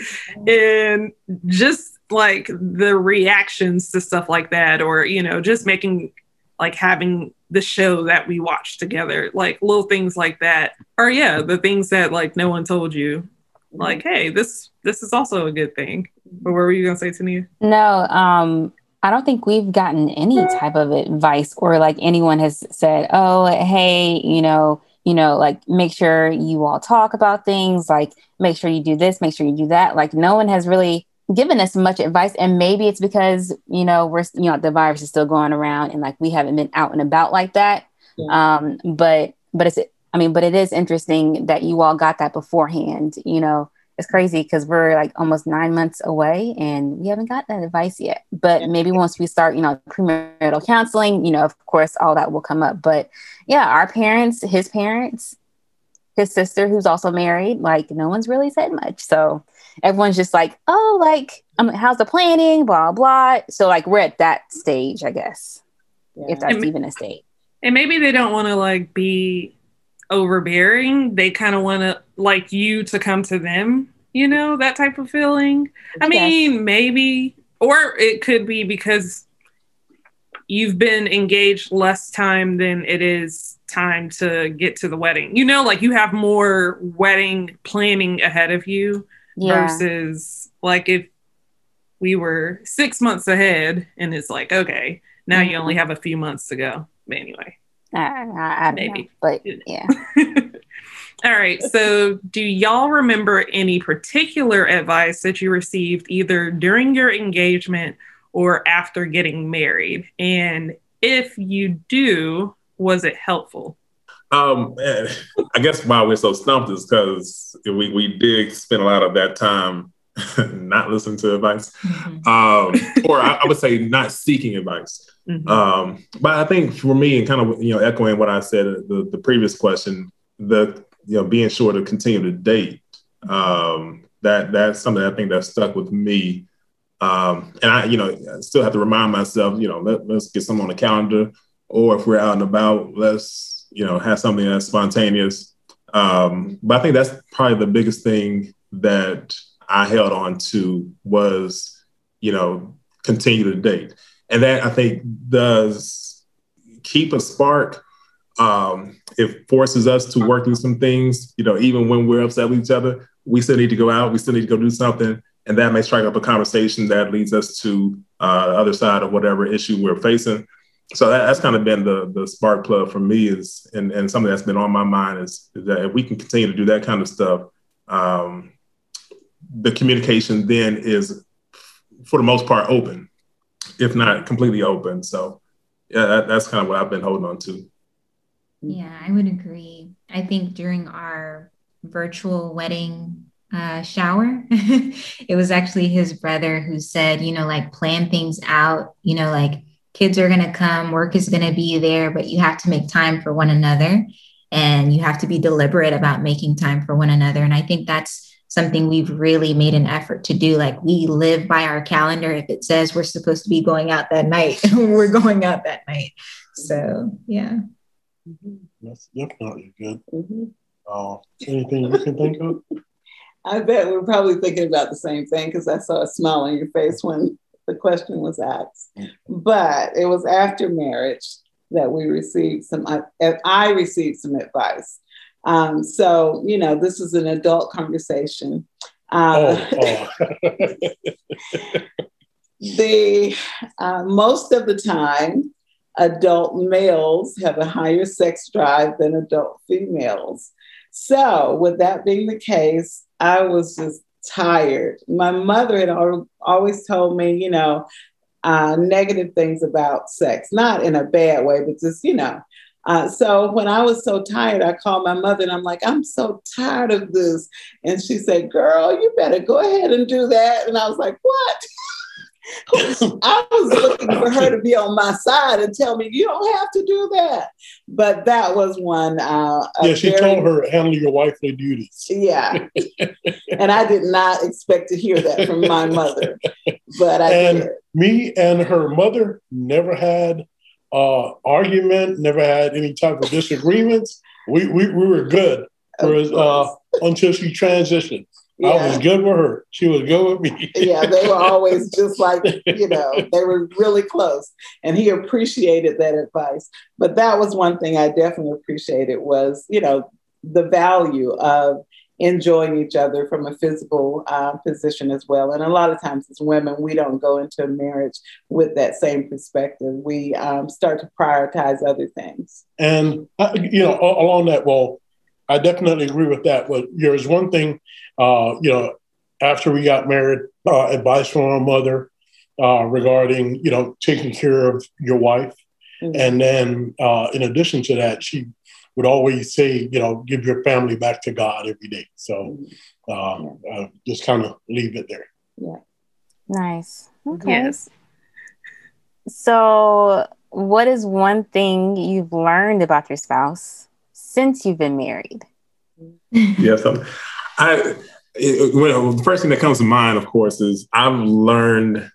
S2: And just like the reactions to stuff like that or you know just making like having the show that we watched together like little things like that. Or yeah the things that like no one told you. Like hey this this is also a good thing. But what were you gonna say to me
S1: no um I don't think we've gotten any type of advice or like anyone has said, "Oh, hey, you know, you know, like make sure you all talk about things, like make sure you do this, make sure you do that." Like no one has really given us much advice and maybe it's because, you know, we're you know, the virus is still going around and like we haven't been out and about like that. Yeah. Um but but it's I mean, but it is interesting that you all got that beforehand, you know it's crazy because we're like almost nine months away and we haven't got that advice yet. But maybe once we start, you know, premarital counseling, you know, of course, all that will come up. But yeah, our parents, his parents, his sister, who's also married, like no one's really said much. So everyone's just like, oh, like, um, how's the planning? Blah, blah. So like we're at that stage, I guess, yeah. if that's and, even a stage.
S2: And maybe they don't want to like be overbearing. They kind of want to like you to come to them, you know, that type of feeling. I mean, maybe, or it could be because you've been engaged less time than it is time to get to the wedding. You know, like you have more wedding planning ahead of you yeah. versus like if we were six months ahead and it's like, okay, now mm-hmm. you only have a few months to go. But anyway.
S1: I, I maybe, know, but yeah.
S2: All right. So, do y'all remember any particular advice that you received either during your engagement or after getting married? And if you do, was it helpful?
S4: Um, I guess why we're so stumped is because we, we did spend a lot of that time not listening to advice, mm-hmm. um, or I, I, would say not seeking advice. Mm-hmm. Um, but I think for me, and kind of you know echoing what I said the, the previous question, the you know being sure to continue to date. Um, that that's something I think that stuck with me. Um, and I, you know, I still have to remind myself, you know, let, let's get some on the calendar, or if we're out and about, let's, you know, have something that's spontaneous. Um, but I think that's probably the biggest thing that I held on to was, you know, continue to date. And that I think does keep a spark. Um, it forces us to work through some things, you know, even when we're upset with each other, we still need to go out, we still need to go do something. And that may strike up a conversation that leads us to uh, the other side of whatever issue we're facing. So that, that's kind of been the the spark plug for me is and, and something that's been on my mind is, is that if we can continue to do that kind of stuff, um, the communication then is for the most part open, if not completely open. So yeah, that, that's kind of what I've been holding on to.
S3: Yeah, I would agree. I think during our virtual wedding uh, shower, it was actually his brother who said, you know, like plan things out, you know, like kids are going to come, work is going to be there, but you have to make time for one another and you have to be deliberate about making time for one another. And I think that's something we've really made an effort to do. Like we live by our calendar. If it says we're supposed to be going out that night, we're going out that night. So yeah.
S6: Mm-hmm. That's definitely good. Mm-hmm. Uh, anything you can think of?
S5: I bet we're probably thinking about the same thing because I saw a smile on your face when the question was asked. But it was after marriage that we received some, I, I received some advice. Um, so, you know, this is an adult conversation. Uh, oh, oh. the uh, most of the time, adult males have a higher sex drive than adult females. So, with that being the case, I was just tired. My mother had always told me, you know, uh, negative things about sex, not in a bad way, but just, you know, uh, so when I was so tired, I called my mother and I'm like, I'm so tired of this. And she said, Girl, you better go ahead and do that. And I was like, What? I was looking for her to be on my side and tell me you don't have to do that. But that was one. Uh,
S6: yeah, she very, told her handle your wifely duties.
S5: Yeah, and I did not expect to hear that from my mother, but I
S6: and
S5: did.
S6: Me and her mother never had uh, argument, never had any type of disagreements. We we, we were good. Whereas, uh, until she transitioned. Yeah. I was good with her. She was good with
S5: me. yeah, they were always just like, you know, they were really close. And he appreciated that advice. But that was one thing I definitely appreciated was, you know, the value of enjoying each other from a physical uh, position as well. And a lot of times as women, we don't go into marriage with that same perspective. We um, start to prioritize other things.
S6: And, uh, you know, along that, well, I definitely agree with that. But there's one thing, uh, you know, after we got married, uh, advice from our mother uh, regarding, you know, taking care of your wife. Mm-hmm. And then uh, in addition to that, she would always say, you know, give your family back to God every day. So mm-hmm. uh, yeah. Just kind of leave it there.
S5: Yeah.
S1: Nice. Okay. Yes. So, what is one thing you've learned about your spouse since you've been married?
S4: yes, I'm, I. It, well, the first thing that comes to mind, of course, is I've learned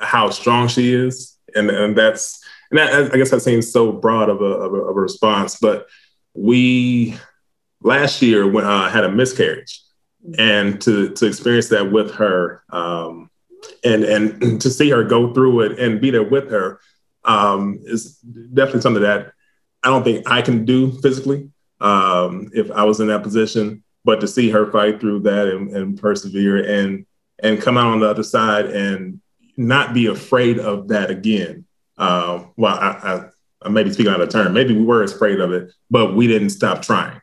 S4: how strong she is, and and that's and that, I guess that seems so broad of a, of a, of a response, but we last year when uh, had a miscarriage, and to to experience that with her, um, and and to see her go through it and be there with her um, is definitely something that I don't think I can do physically um, if I was in that position. But to see her fight through that and, and persevere and and come out on the other side and not be afraid of that again. Uh, well, I, I, I may be speaking out of turn. Maybe we were afraid of it, but we didn't stop trying.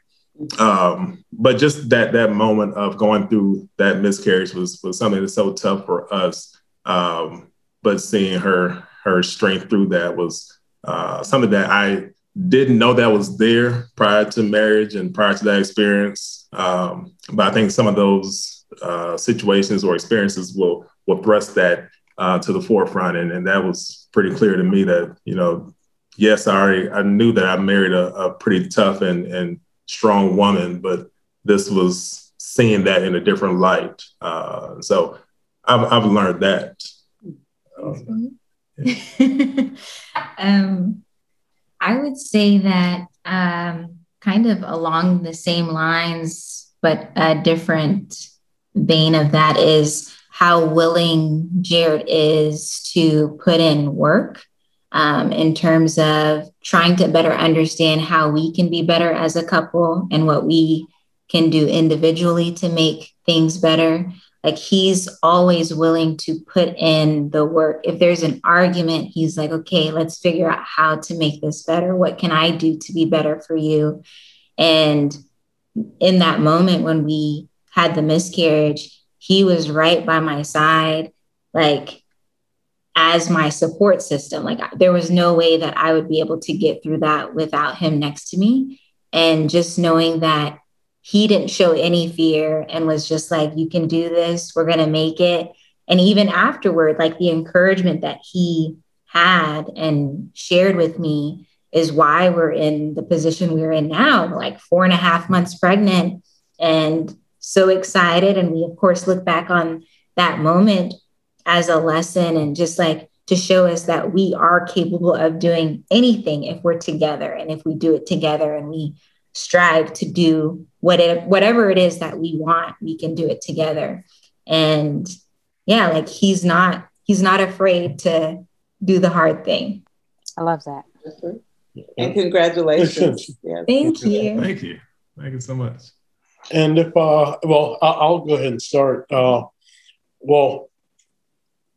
S4: Um, but just that that moment of going through that miscarriage was was something that's so tough for us. Um, but seeing her her strength through that was uh, something that I didn't know that was there prior to marriage and prior to that experience. Um, but I think some of those uh, situations or experiences will will thrust that uh, to the forefront, and, and that was pretty clear to me that you know, yes, I already I knew that I married a, a pretty tough and and strong woman, but this was seeing that in a different light. Uh, so I've I've learned that. Um,
S3: yeah. um, I would say that um, kind of along the same lines, but a different vein of that is how willing Jared is to put in work um, in terms of trying to better understand how we can be better as a couple and what we can do individually to make things better like he's always willing to put in the work. If there's an argument he's like okay let's figure out how to make this better. What can i do to be better for you? And in that moment when we had the miscarriage he was right by my side like as my support system. Like there was no way that i would be able to get through that without him next to me. And just knowing that he didn't show any fear and was just like, you can do this, we're going to make it. And even afterward, like the encouragement that he had and shared with me is why we're in the position we're in now, like four and a half months pregnant and so excited. And we, of course, look back on that moment as a lesson and just like to show us that we are capable of doing anything if we're together and if we do it together and we strive to do what it, whatever it is that we want, we can do it together. And yeah, like he's not he's not afraid to do the hard thing.
S1: I love that.
S5: And congratulations.
S3: Yeah. Thank you.
S4: Thank you. Thank you so much.
S6: And if uh well, I'll go ahead and start. Uh well,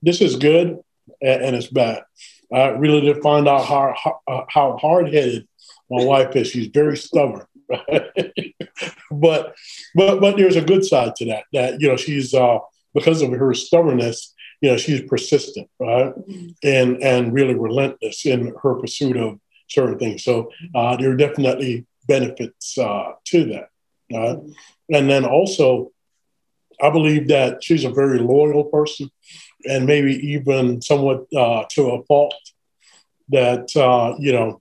S6: this is good and it's bad. I really did find out how how hard headed my wife is. She's very stubborn. but but but there's a good side to that. That you know she's uh, because of her stubbornness, you know she's persistent, right, and and really relentless in her pursuit of certain things. So uh, there are definitely benefits uh, to that, uh, and then also I believe that she's a very loyal person and maybe even somewhat uh, to a fault that, uh, you know,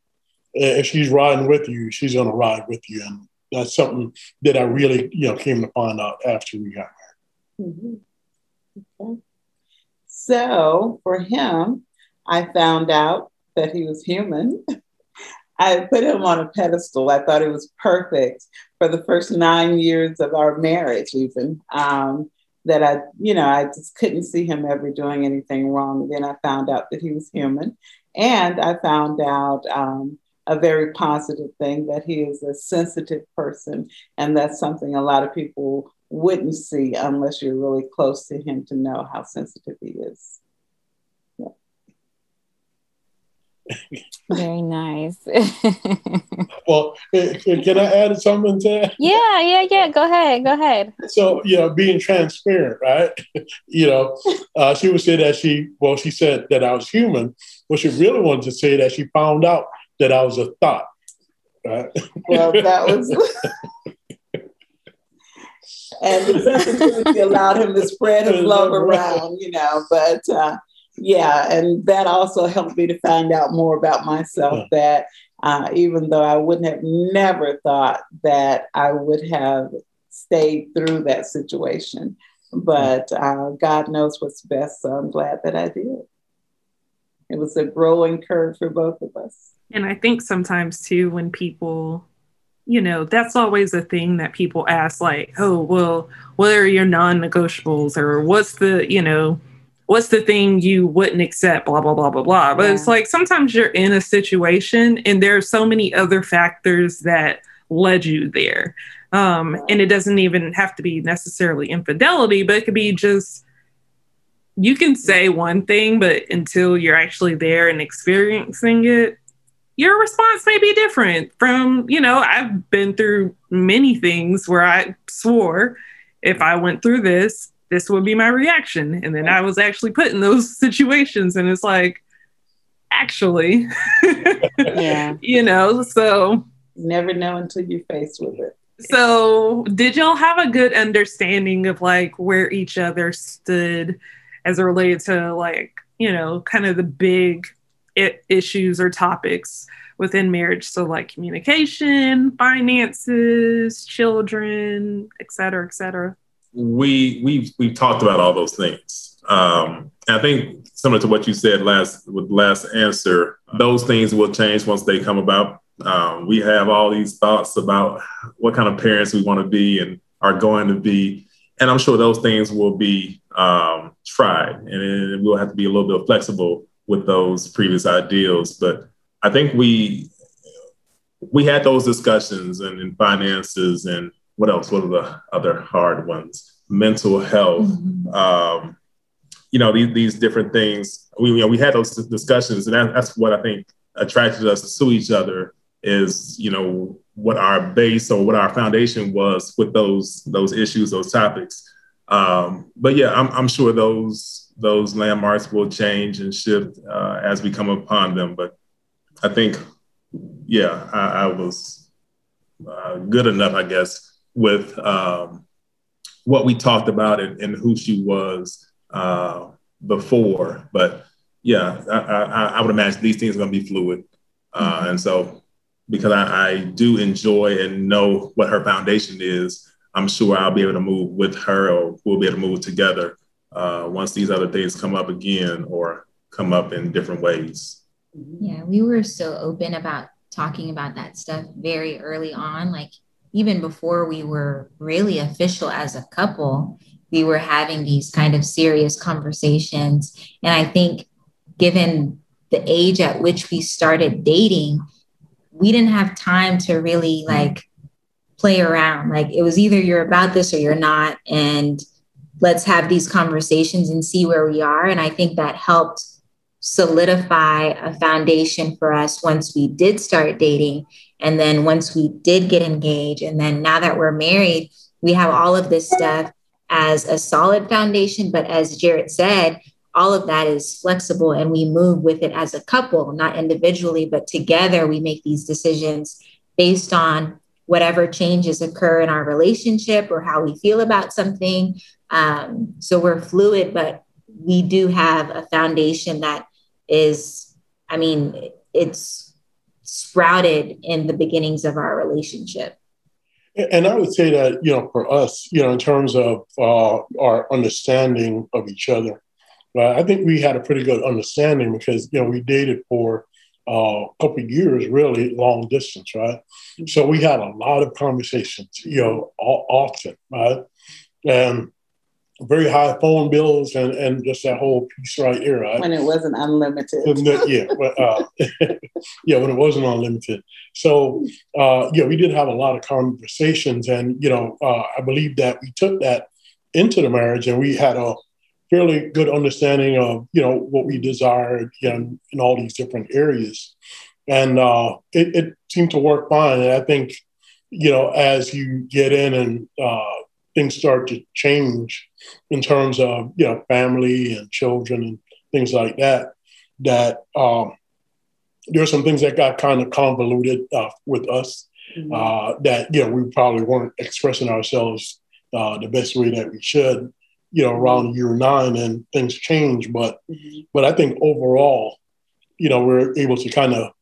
S6: if she's riding with you, she's going to ride with you. And that's something that I really, you know, came to find out after we got married.
S5: Mm-hmm. Okay. So for him, I found out that he was human. I put him on a pedestal. I thought it was perfect for the first nine years of our marriage, even. Um, that I, you know, I just couldn't see him ever doing anything wrong. Then I found out that he was human. And I found out um, a very positive thing that he is a sensitive person. And that's something a lot of people wouldn't see unless you're really close to him to know how sensitive he is.
S1: Very nice.
S6: well, can I add something to that?
S1: Yeah, yeah, yeah. Go ahead. Go ahead.
S6: So, you know, being transparent, right? you know, uh, she would say that she, well, she said that I was human. What she really wanted to say that she found out that I was a thought. Right?
S5: Well, that was. and the allowed him to spread his love around, you know, but. Uh, yeah, and that also helped me to find out more about myself. Yeah. That uh, even though I wouldn't have never thought that I would have stayed through that situation, but uh, God knows what's best. So I'm glad that I did. It was a growing curve for both of us.
S2: And I think sometimes too, when people, you know, that's always a thing that people ask, like, oh, well, what are your non negotiables? Or what's the, you know, what's the thing you wouldn't accept blah blah blah blah blah but yeah. it's like sometimes you're in a situation and there are so many other factors that led you there um, and it doesn't even have to be necessarily infidelity but it could be just you can say one thing but until you're actually there and experiencing it your response may be different from you know i've been through many things where i swore if i went through this this would be my reaction. And then I was actually put in those situations, and it's like, actually, yeah, you know, so
S5: never know until you're faced with it.
S2: So, did y'all have a good understanding of like where each other stood as it related to like, you know, kind of the big issues or topics within marriage? So, like communication, finances, children, et cetera, et cetera
S4: we we've we've talked about all those things. Um, I think similar to what you said last with last answer, those things will change once they come about. Um, we have all these thoughts about what kind of parents we want to be and are going to be, and I'm sure those things will be um, tried, and we'll have to be a little bit flexible with those previous ideals. But I think we we had those discussions and in finances and what else? What are the other hard ones? Mental health. Mm-hmm. Um, you know, these, these different things. We, you know, we had those discussions, and that, that's what I think attracted us to each other is, you know, what our base or what our foundation was with those those issues, those topics. Um, but yeah, I'm, I'm sure those those landmarks will change and shift uh, as we come upon them. But I think, yeah, I, I was uh, good enough, I guess, with um, what we talked about and, and who she was uh, before. But yeah, I, I, I, would imagine these things are going to be fluid. Uh, mm-hmm. And so, because I, I, do enjoy and know what her foundation is, I'm sure I'll be able to move with her or we'll be able to move together uh, once these other things come up again or come up in different ways.
S3: Yeah, we were so open about talking about that stuff very early on. Like even before we were really official as a couple, we were having these kind of serious conversations. And I think, given the age at which we started dating, we didn't have time to really like play around. Like it was either you're about this or you're not. And let's have these conversations and see where we are. And I think that helped solidify a foundation for us once we did start dating and then once we did get engaged, and then now that we're married, we have all of this stuff as a solid foundation. But as Jarrett said, all of that is flexible and we move with it as a couple, not individually, but together we make these decisions based on whatever changes occur in our relationship or how we feel about something. Um, so we're fluid, but we do have a foundation that is, I mean, it's sprouted in the beginnings of our relationship.
S6: And I would say that, you know, for us, you know, in terms of uh, our understanding of each other, uh, I think we had a pretty good understanding because, you know, we dated for uh, a couple years, really long distance, right? So we had a lot of conversations, you know, often, right? And very high phone bills and, and just that whole piece right here. Right?
S5: When it wasn't unlimited.
S6: yeah, uh, yeah, when it wasn't unlimited. So, uh, yeah, we did have a lot of conversations, and you know, uh, I believe that we took that into the marriage, and we had a fairly good understanding of you know what we desired you know, in all these different areas, and uh, it, it seemed to work fine. And I think you know as you get in and uh, things start to change in terms of you know family and children and things like that. That um, there are some things that got kind of convoluted uh, with us. Mm-hmm. Uh, that you know we probably weren't expressing ourselves uh, the best way that we should. You know, around year nine, and things change. But mm-hmm. but I think overall, you know, we're able to kind of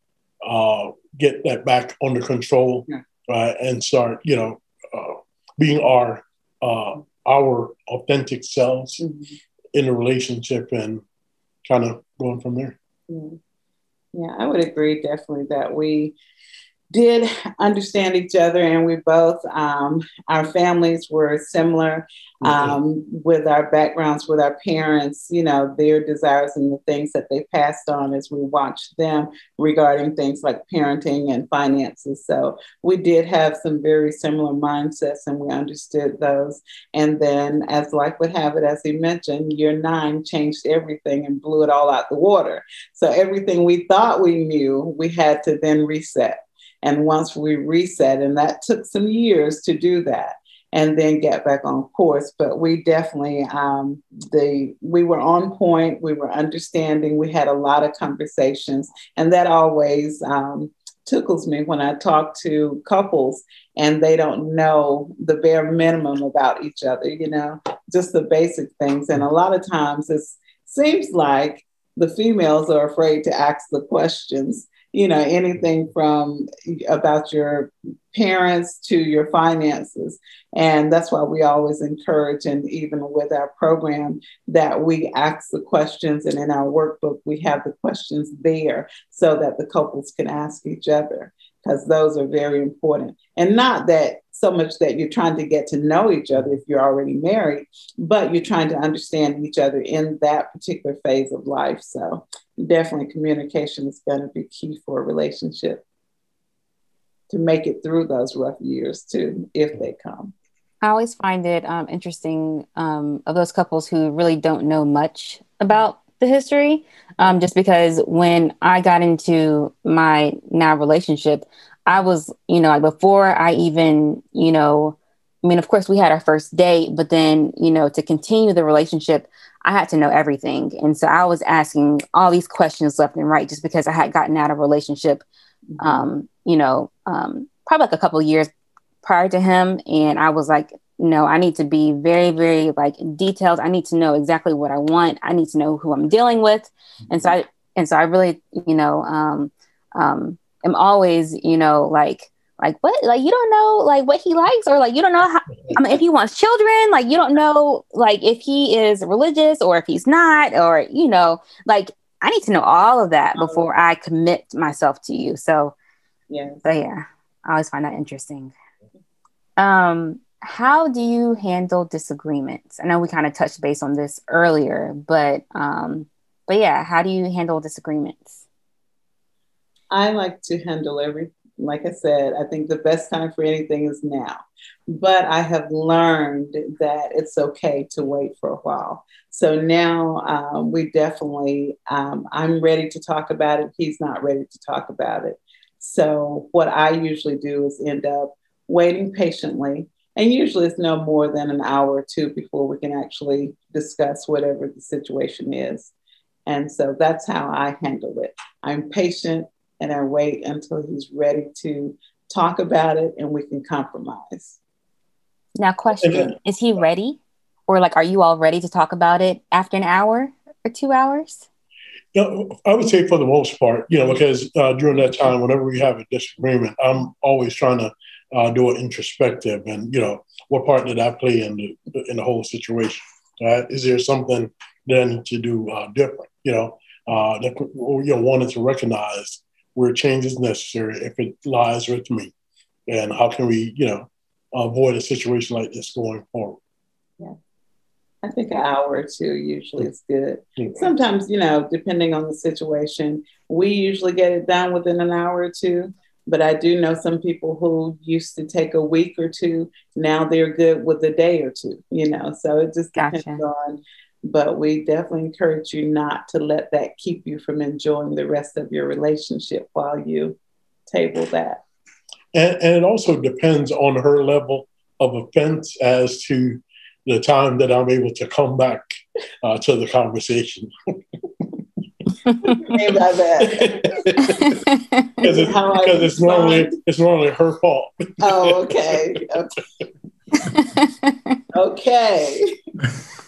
S6: uh, get that back under control, yeah. right, and start you know uh, being our uh, our authentic selves mm-hmm. in a relationship and kind of going from there.
S5: Yeah. yeah, I would agree definitely that we did understand each other and we both um, our families were similar um, with our backgrounds with our parents you know their desires and the things that they passed on as we watched them regarding things like parenting and finances. So we did have some very similar mindsets and we understood those. And then as life would have it as he mentioned year nine changed everything and blew it all out the water. So everything we thought we knew we had to then reset and once we reset, and that took some years to do that and then get back on course. But we definitely, um, the we were on point. We were understanding. We had a lot of conversations, and that always um, tickles me when I talk to couples and they don't know the bare minimum about each other. You know, just the basic things. And a lot of times, it seems like the females are afraid to ask the questions you know anything from about your parents to your finances and that's why we always encourage and even with our program that we ask the questions and in our workbook we have the questions there so that the couples can ask each other because those are very important and not that so much that you're trying to get to know each other if you're already married, but you're trying to understand each other in that particular phase of life. So definitely communication is going to be key for a relationship to make it through those rough years too, if they come.
S1: I always find it um, interesting um, of those couples who really don't know much about the history, um, just because when I got into my now relationship, I was, you know, like before I even, you know, I mean, of course, we had our first date, but then, you know, to continue the relationship, I had to know everything. And so I was asking all these questions left and right just because I had gotten out of relationship, mm-hmm. um, you know, um, probably like a couple years prior to him. And I was like, no, I need to be very, very like detailed. I need to know exactly what I want. I need to know who I'm dealing with. Mm-hmm. And so I, and so I really, you know, um, um, am always, you know, like, like what, like you don't know, like what he likes, or like you don't know how. I mean, if he wants children, like you don't know, like if he is religious or if he's not, or you know, like I need to know all of that before I commit myself to you. So, yeah, but yeah, I always find that interesting. Um, how do you handle disagreements? I know we kind of touched base on this earlier, but um, but yeah, how do you handle disagreements?
S5: I like to handle every, like I said, I think the best time for anything is now. But I have learned that it's okay to wait for a while. So now um, we definitely, um, I'm ready to talk about it. He's not ready to talk about it. So what I usually do is end up waiting patiently. And usually it's no more than an hour or two before we can actually discuss whatever the situation is. And so that's how I handle it. I'm patient and I wait until he's ready to talk about it and we can compromise.
S1: Now, question Is he ready? Or like, are you all ready to talk about it after an hour or two hours?
S6: You know, I would say for the most part, you know, because uh, during that time, whenever we have a disagreement, I'm always trying to uh, do an introspective and, you know, what part did I play in the, in the whole situation? Right? Is there something that I need to do uh, different? You know, uh, that, you know, wanted to recognize where change is necessary if it lies with me, and how can we, you know, avoid a situation like this going forward.
S5: Yeah. I think an hour or two usually is good. Sometimes, you know, depending on the situation, we usually get it done within an hour or two. But I do know some people who used to take a week or two. Now they're good with a day or two, you know. So it just depends gotcha. on. But we definitely encourage you not to let that keep you from enjoying the rest of your relationship while you table that.
S6: And, and it also depends on her level of offense as to the time that I'm able to come back uh, to the conversation.
S5: Maybe that.
S6: Because it's, because it's normally it's normally her fault.
S5: Oh, okay. Okay. okay.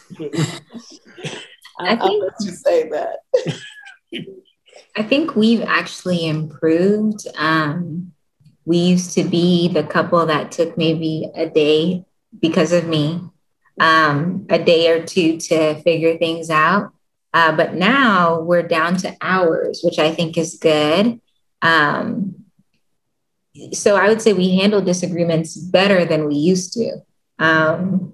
S5: I think, I'll let you say that.
S3: I think we've actually improved. Um, we used to be the couple that took maybe a day because of me um, a day or two to figure things out. Uh, but now we're down to hours, which I think is good. Um, so I would say we handle disagreements better than we used to. Um,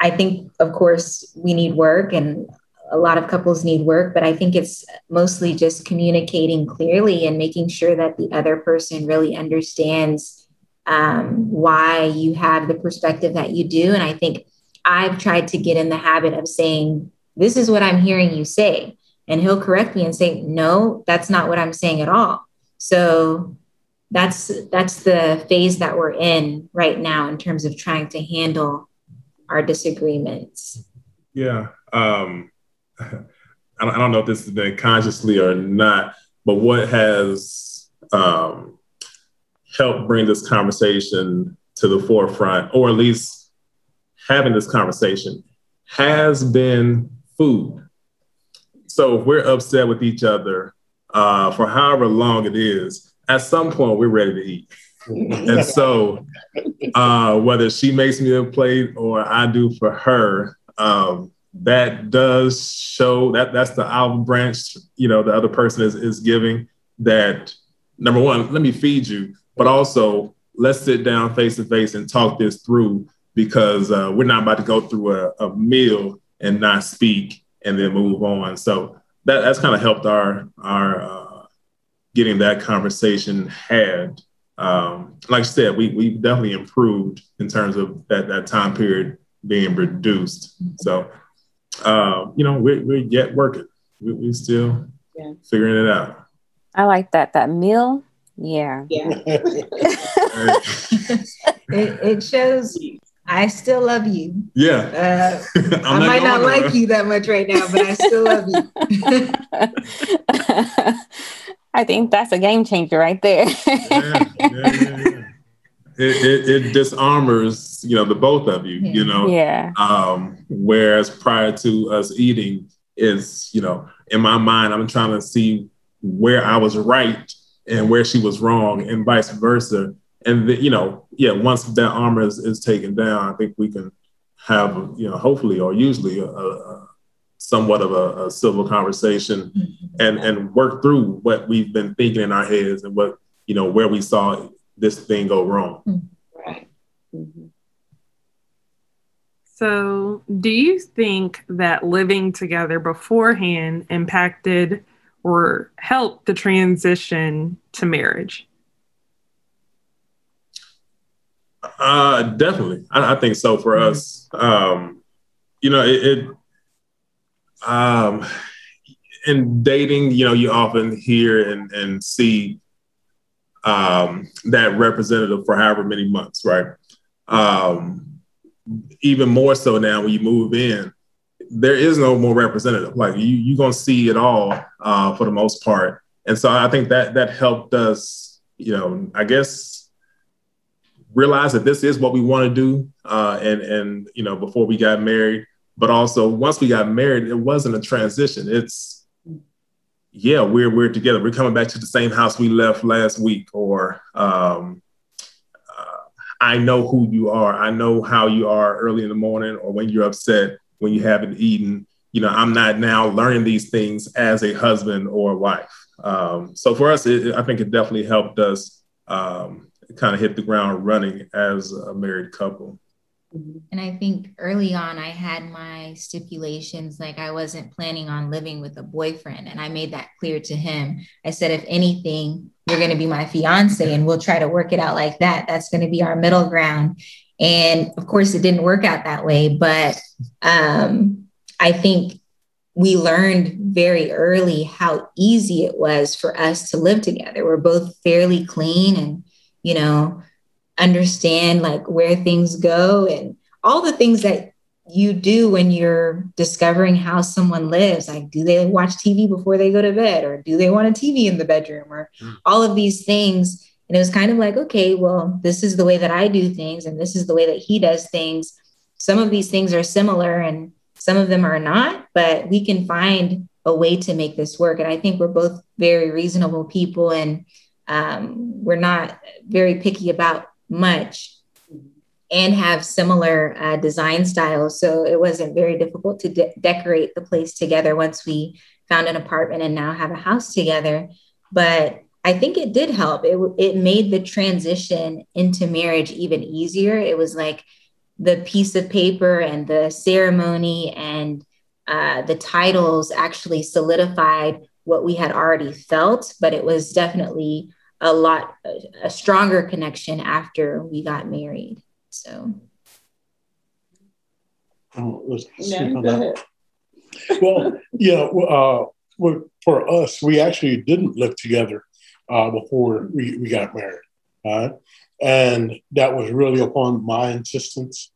S3: I think, of course, we need work and a lot of couples need work, but I think it's mostly just communicating clearly and making sure that the other person really understands um, why you have the perspective that you do. And I think I've tried to get in the habit of saying, This is what I'm hearing you say. And he'll correct me and say, No, that's not what I'm saying at all. So that's that's the phase that we're in right now in terms of trying to handle our disagreements.
S4: Yeah. Um, I, don't, I don't know if this has been consciously or not, but what has um, help bring this conversation to the forefront, or at least having this conversation, has been food. So if we're upset with each other uh, for however long it is, at some point we're ready to eat. and so uh, whether she makes me a plate or I do for her, um, that does show that that's the olive branch, you know, the other person is, is giving that number one, let me feed you but also let's sit down face to face and talk this through because uh, we're not about to go through a, a, meal and not speak and then move on. So that, that's kind of helped our our uh, getting that conversation had. Um, like I said, we we definitely improved in terms of that that time period being reduced. So uh, you know, we're, we're yet working. We, we still yeah. figuring it out.
S1: I like that. That meal yeah.
S3: Yeah. it, it shows I still love you.
S4: Yeah.
S3: Uh, I might not like you that much right now, but I still love
S1: you. I think that's a game changer right there. yeah, yeah,
S4: yeah, it, it, it, disarmors, you know, the both of you, you know.
S1: Yeah.
S4: Um, whereas prior to us eating is, you know, in my mind, I'm trying to see where I was right and where she was wrong and vice versa. And the, you know, yeah, once that armor is, is taken down, I think we can have, you know, hopefully or usually a, a somewhat of a, a, civil conversation mm-hmm. and and work through what we've been thinking in our heads and what you know where we saw this thing go wrong.
S5: Mm-hmm. Right. Mm-hmm.
S2: So, do you think that living together beforehand impacted or helped the transition to marriage?
S4: Uh, definitely. I, I think so for mm-hmm. us. Um, you know, it, it um, in dating, you know, you often hear and, and see um, that representative for however many months, right? Um, even more so now when you move in, there is no more representative. Like you, you're gonna see it all uh, for the most part. And so I think that that helped us, you know, I guess realize that this is what we want to do. Uh, and, and, you know, before we got married, but also once we got married, it wasn't a transition. It's, yeah, we're, we're together. We're coming back to the same house we left last week or, um, uh, I know who you are. I know how you are early in the morning or when you're upset, when you haven't eaten. You know, I'm not now learning these things as a husband or wife. Um, so for us, it, I think it definitely helped us um, kind of hit the ground running as a married couple.
S3: And I think early on, I had my stipulations like I wasn't planning on living with a boyfriend. And I made that clear to him. I said, if anything, you're going to be my fiance and we'll try to work it out like that. That's going to be our middle ground. And of course, it didn't work out that way. But um, I think we learned very early how easy it was for us to live together. We're both fairly clean and, you know, understand like where things go and all the things that you do when you're discovering how someone lives. Like, do they watch TV before they go to bed? Or do they want a TV in the bedroom? Or mm. all of these things. And it was kind of like, okay, well, this is the way that I do things, and this is the way that he does things. Some of these things are similar, and some of them are not, but we can find a way to make this work. And I think we're both very reasonable people and um, we're not very picky about much and have similar uh, design styles. So it wasn't very difficult to de- decorate the place together once we found an apartment and now have a house together. But I think it did help. It, it made the transition into marriage even easier. It was like the piece of paper and the ceremony and uh, the titles actually solidified what we had already felt, but it was definitely a lot a stronger connection after we got married. So.
S6: Oh, yeah, well, you know, uh, for us, we actually didn't live together uh, before we, we got married. Uh, and that was really upon my insistence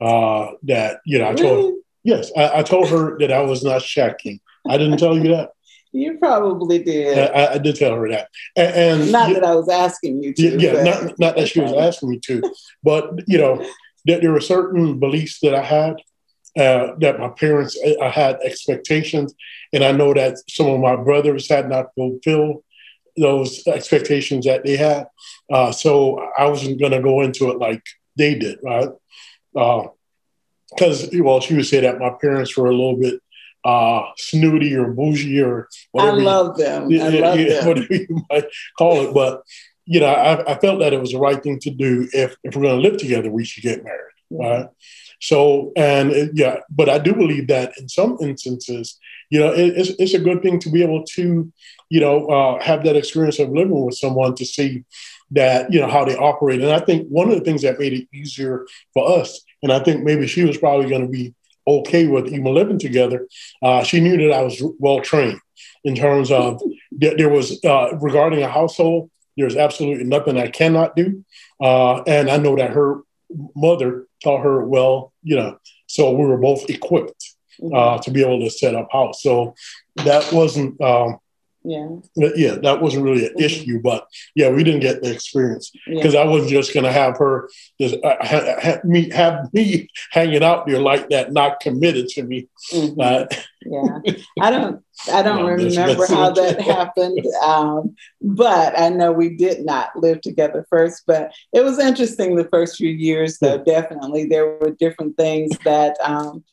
S6: uh, that, you know, I told, really? yes, I, I, told her that I was not shacking. I didn't tell you that.
S5: You probably did.
S6: I, I, did tell her that, and,
S5: and not that I was asking you to.
S6: Yeah, not, not that she was asking me to, but you know, that there were certain beliefs that I had, uh, that my parents I uh, had expectations, and I know that some of my brothers had not fulfilled those expectations that they had. Uh, so I wasn't going to go into it like they did, right? Because, uh, well, she would say that my parents were a little bit uh, snooty or bougie or whatever.
S5: I love
S6: you,
S5: them. I love them.
S6: Whatever you might call it. But, you know, I, I, felt that it was the right thing to do. If, if we're going to live together, we should get married, mm-hmm. right? So, and it, yeah, but I do believe that in some instances, you know, it, it's, it's a good thing to be able to, you know, uh, have that experience of living with someone to see that, you know, how they operate. And I think one of the things that made it easier for us, and I think maybe she was probably going to be okay with even living together, uh, she knew that I was well trained in terms of that there was uh, regarding a household. There's absolutely nothing I cannot do, uh, and I know that her mother taught her well. You know, so we were both equipped uh, mm-hmm. to be able to set up house. So that wasn't um,
S5: yeah.
S6: Yeah, that wasn't really an mm-hmm. issue, but yeah, we didn't get the experience because yeah. I wasn't just going to have her just uh, ha- ha- me have me hanging out there like that, not committed to me.
S5: Mm-hmm. Uh, yeah, I don't, I don't no, remember how that happened, um, but I know we did not live together first. But it was interesting the first few years, though. Yeah. Definitely, there were different things that. Um,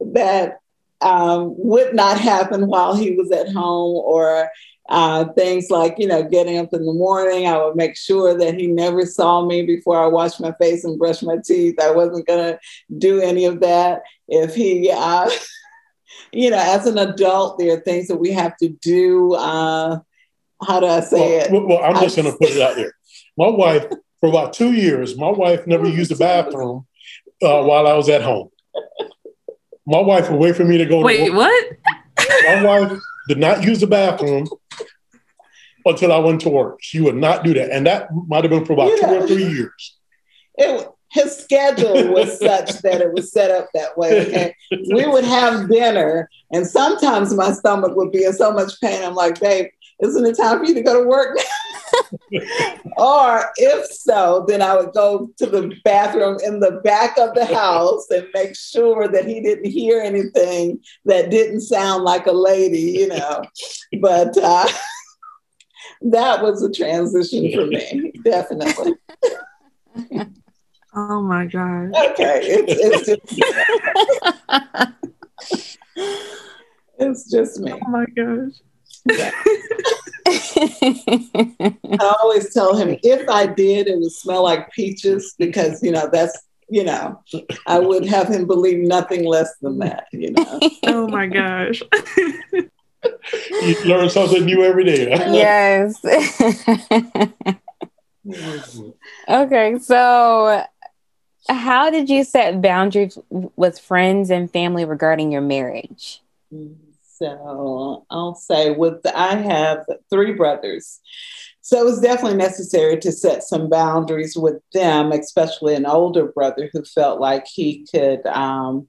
S5: that um, would not happen while he was at home or uh, things like, you know, getting up in the morning. I would make sure that he never saw me before I washed my face and brushed my teeth. I wasn't going to do any of that. If he, uh, you know, as an adult, there are things that we have to do. Uh, how do I say
S6: well, it? Well, I'm just going to put it out there. My wife, for about two years, my wife never used the bathroom uh, while I was at home my wife would wait for me to go.
S2: Wait,
S6: to
S2: what?
S6: My wife did not use the bathroom until I went to work. She would not do that, and that might have been for about two or three years.
S5: It, his schedule was such that it was set up that way. Okay? we would have dinner, and sometimes my stomach would be in so much pain. I'm like, babe, isn't it time for you to go to work? or if so, then I would go to the bathroom in the back of the house and make sure that he didn't hear anything that didn't sound like a lady, you know. But uh, that was a transition for me, definitely.
S2: Oh my god.
S5: Okay, it's, it's just it's just me.
S2: Oh my gosh.
S5: Yeah. I always tell him if I did, it would smell like peaches because you know that's you know I would have him believe nothing less than that. You know.
S2: Oh my gosh.
S6: you learn something new every day.
S1: yes. okay, so how did you set boundaries with friends and family regarding your marriage? Mm-hmm.
S5: So I'll say with I have three brothers. So it was definitely necessary to set some boundaries with them, especially an older brother who felt like he could um,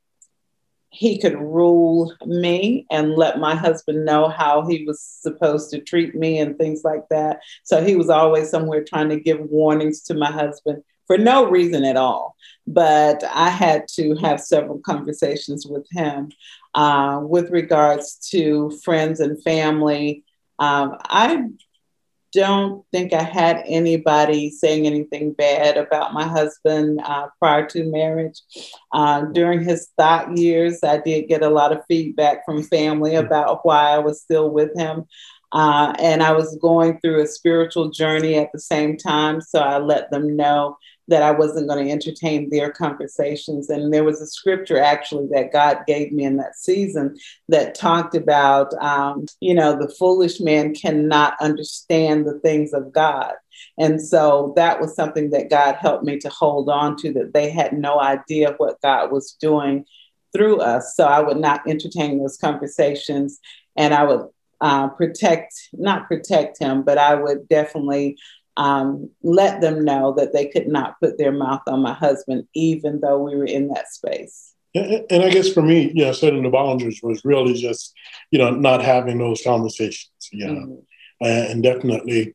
S5: he could rule me and let my husband know how he was supposed to treat me and things like that. So he was always somewhere trying to give warnings to my husband for no reason at all. But I had to have several conversations with him uh, with regards to friends and family. Um, I don't think I had anybody saying anything bad about my husband uh, prior to marriage. Uh, during his thought years, I did get a lot of feedback from family about why I was still with him. Uh, and I was going through a spiritual journey at the same time. So I let them know that I wasn't going to entertain their conversations. And there was a scripture actually that God gave me in that season that talked about, um, you know, the foolish man cannot understand the things of God. And so that was something that God helped me to hold on to, that they had no idea what God was doing through us. So I would not entertain those conversations and I would uh, protect, not protect him, but I would definitely um, let them know that they could not put their mouth on my husband, even though we were in that space.
S6: And I guess for me, you know, setting the boundaries was really just, you know, not having those conversations, you know, mm-hmm. and definitely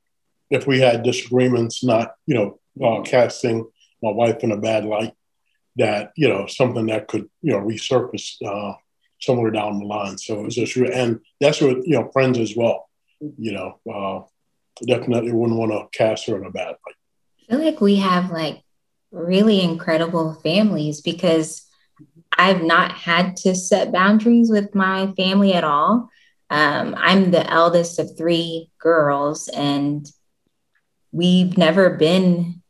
S6: if we had disagreements, not, you know, uh, casting my wife in a bad light, that, you know, something that could, you know, resurface uh, somewhere down the line. So it was just, and that's what, you know, friends as well, mm-hmm. you know, uh, definitely wouldn't want to cast her in a bad light.
S3: I feel like we have like really incredible families because I've not had to set boundaries with my family at all. Um, I'm the eldest of three girls, and we've never been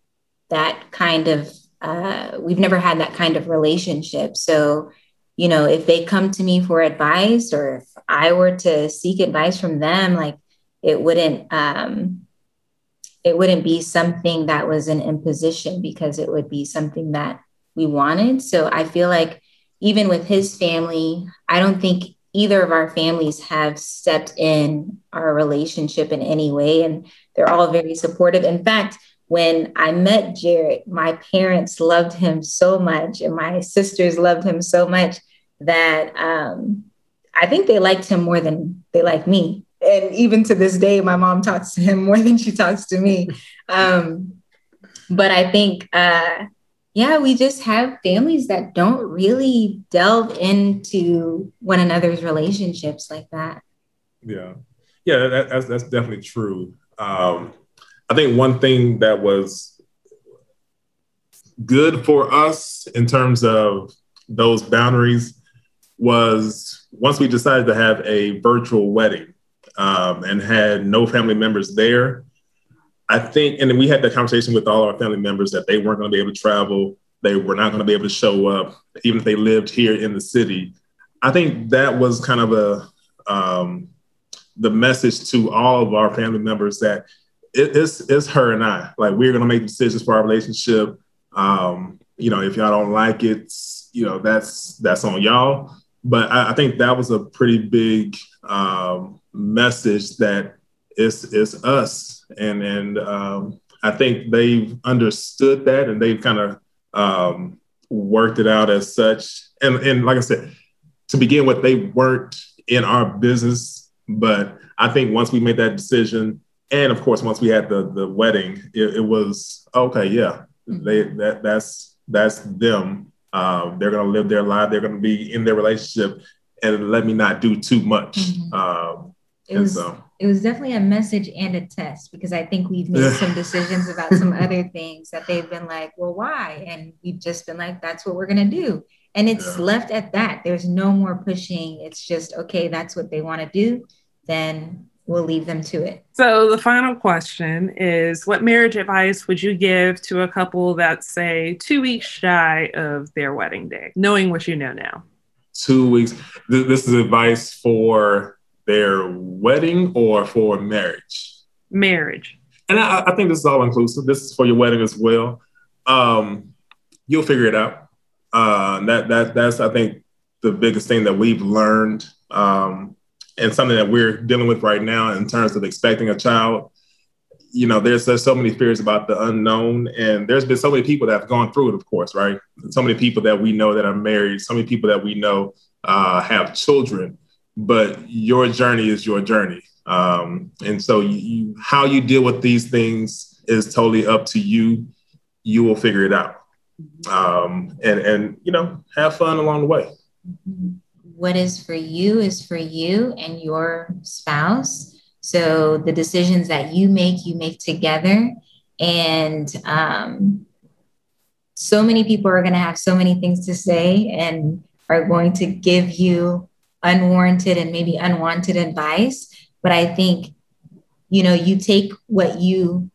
S3: that kind of, uh, we've never had that kind of relationship. So, you know, if they come to me for advice or if I were to seek advice from them, like it wouldn't um, it wouldn't be something that was an imposition because it would be something that we wanted. So I feel like even with his family, I don't think either of our families have stepped in our relationship in any way. And they're all very supportive. In fact, when I met Jared, my parents loved him so much, and my sisters loved him so much that um, I think they liked him more than they like me and even to this day, my mom talks to him more than she talks to me. Um, but I think, uh, yeah, we just have families that don't really delve into one another's relationships like that.
S4: Yeah, yeah, that, that's that's definitely true. Um, I think one thing that was good for us in terms of those boundaries was once we decided to have a virtual wedding um, and had no family members there. I think, and then we had that conversation with all our family members that they weren't going to be able to travel. They were not going to be able to show up, even if they lived here in the city. I think that was kind of a um, the message to all of our family members that it, it's it's her and I. Like we're going to make decisions for our relationship. Um, you know, if y'all don't like it, you know, that's that's on y'all. But I, I think that was a pretty big um, message that it's it's us, and and um, I think they've understood that, and they've kind of um, worked it out as such. And and like I said, to begin with, they weren't in our business, but I think once we made that decision, and of course, once we had the the wedding, it, it was okay. Yeah, they that that's that's them. Um, they're gonna live their life. They're gonna be in their relationship, and let me not do too much. Mm-hmm. Um,
S3: it was so. it was definitely a message and a test because I think we've made some decisions about some other things that they've been like, well, why? And we've just been like, that's what we're gonna do. And it's yeah. left at that. There's no more pushing. It's just okay, that's what they want to do. Then we'll leave them to it.
S2: So the final question is what marriage advice would you give to a couple that say two weeks shy of their wedding day, knowing what you know now?
S4: Two weeks. This is advice for their wedding or for marriage?
S2: Marriage.
S4: And I, I think this is all inclusive. This is for your wedding as well. Um, you'll figure it out. Uh, that that that's I think the biggest thing that we've learned um, and something that we're dealing with right now in terms of expecting a child you know there's there's so many fears about the unknown and there's been so many people that have gone through it of course right so many people that we know that are married so many people that we know uh, have children but your journey is your journey um, and so you, how you deal with these things is totally up to you you will figure it out um, and and you know have fun along the way
S3: what is for you is for you and your spouse. So the decisions that you make, you make together. And um, so many people are going to have so many things to say and are going to give you unwarranted and maybe unwanted advice. But I think, you know, you take what you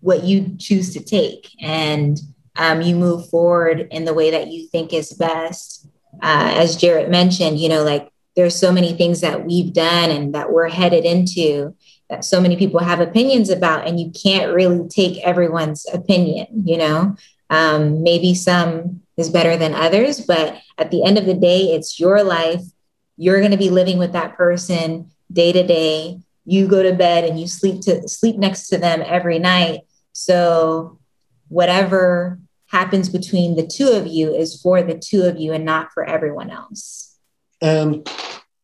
S3: what you choose to take and um, you move forward in the way that you think is best uh, as Jarrett mentioned, you know, like there's so many things that we've done and that we're headed into that so many people have opinions about, and you can't really take everyone's opinion, you know. Um, maybe some is better than others, but at the end of the day, it's your life. You're going to be living with that person day to day. You go to bed and you sleep to sleep next to them every night. So whatever happens between the two of you is for the two of you and not for everyone else.
S6: And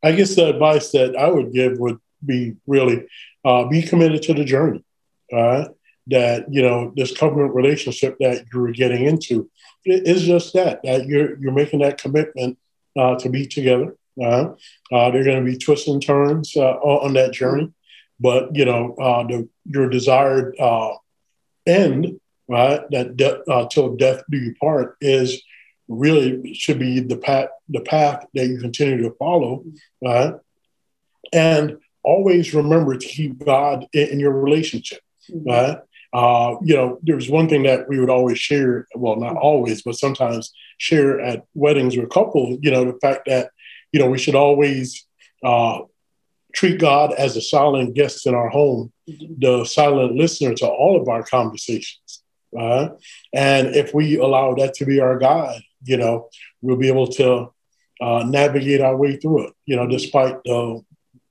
S6: I guess the advice that I would give would be really uh, be committed to the journey. Uh, that you know this covenant relationship that you're getting into is just that that you're you're making that commitment uh, to be together. Uh, uh, there are going to be twists and turns uh, on that journey, but you know uh, the, your desired uh, end right? That de- uh, till death do you part is really should be the path the path that you continue to follow, right? And always remember to keep God in, in your relationship, mm-hmm. right? Uh, you know, there's one thing that we would always share. Well, not always, but sometimes share at weddings or couples. You know, the fact that you know we should always uh, treat God as a silent guest in our home, mm-hmm. the silent listener to all of our conversations. Uh, and if we allow that to be our guide, you know, we'll be able to uh, navigate our way through it, you know, despite the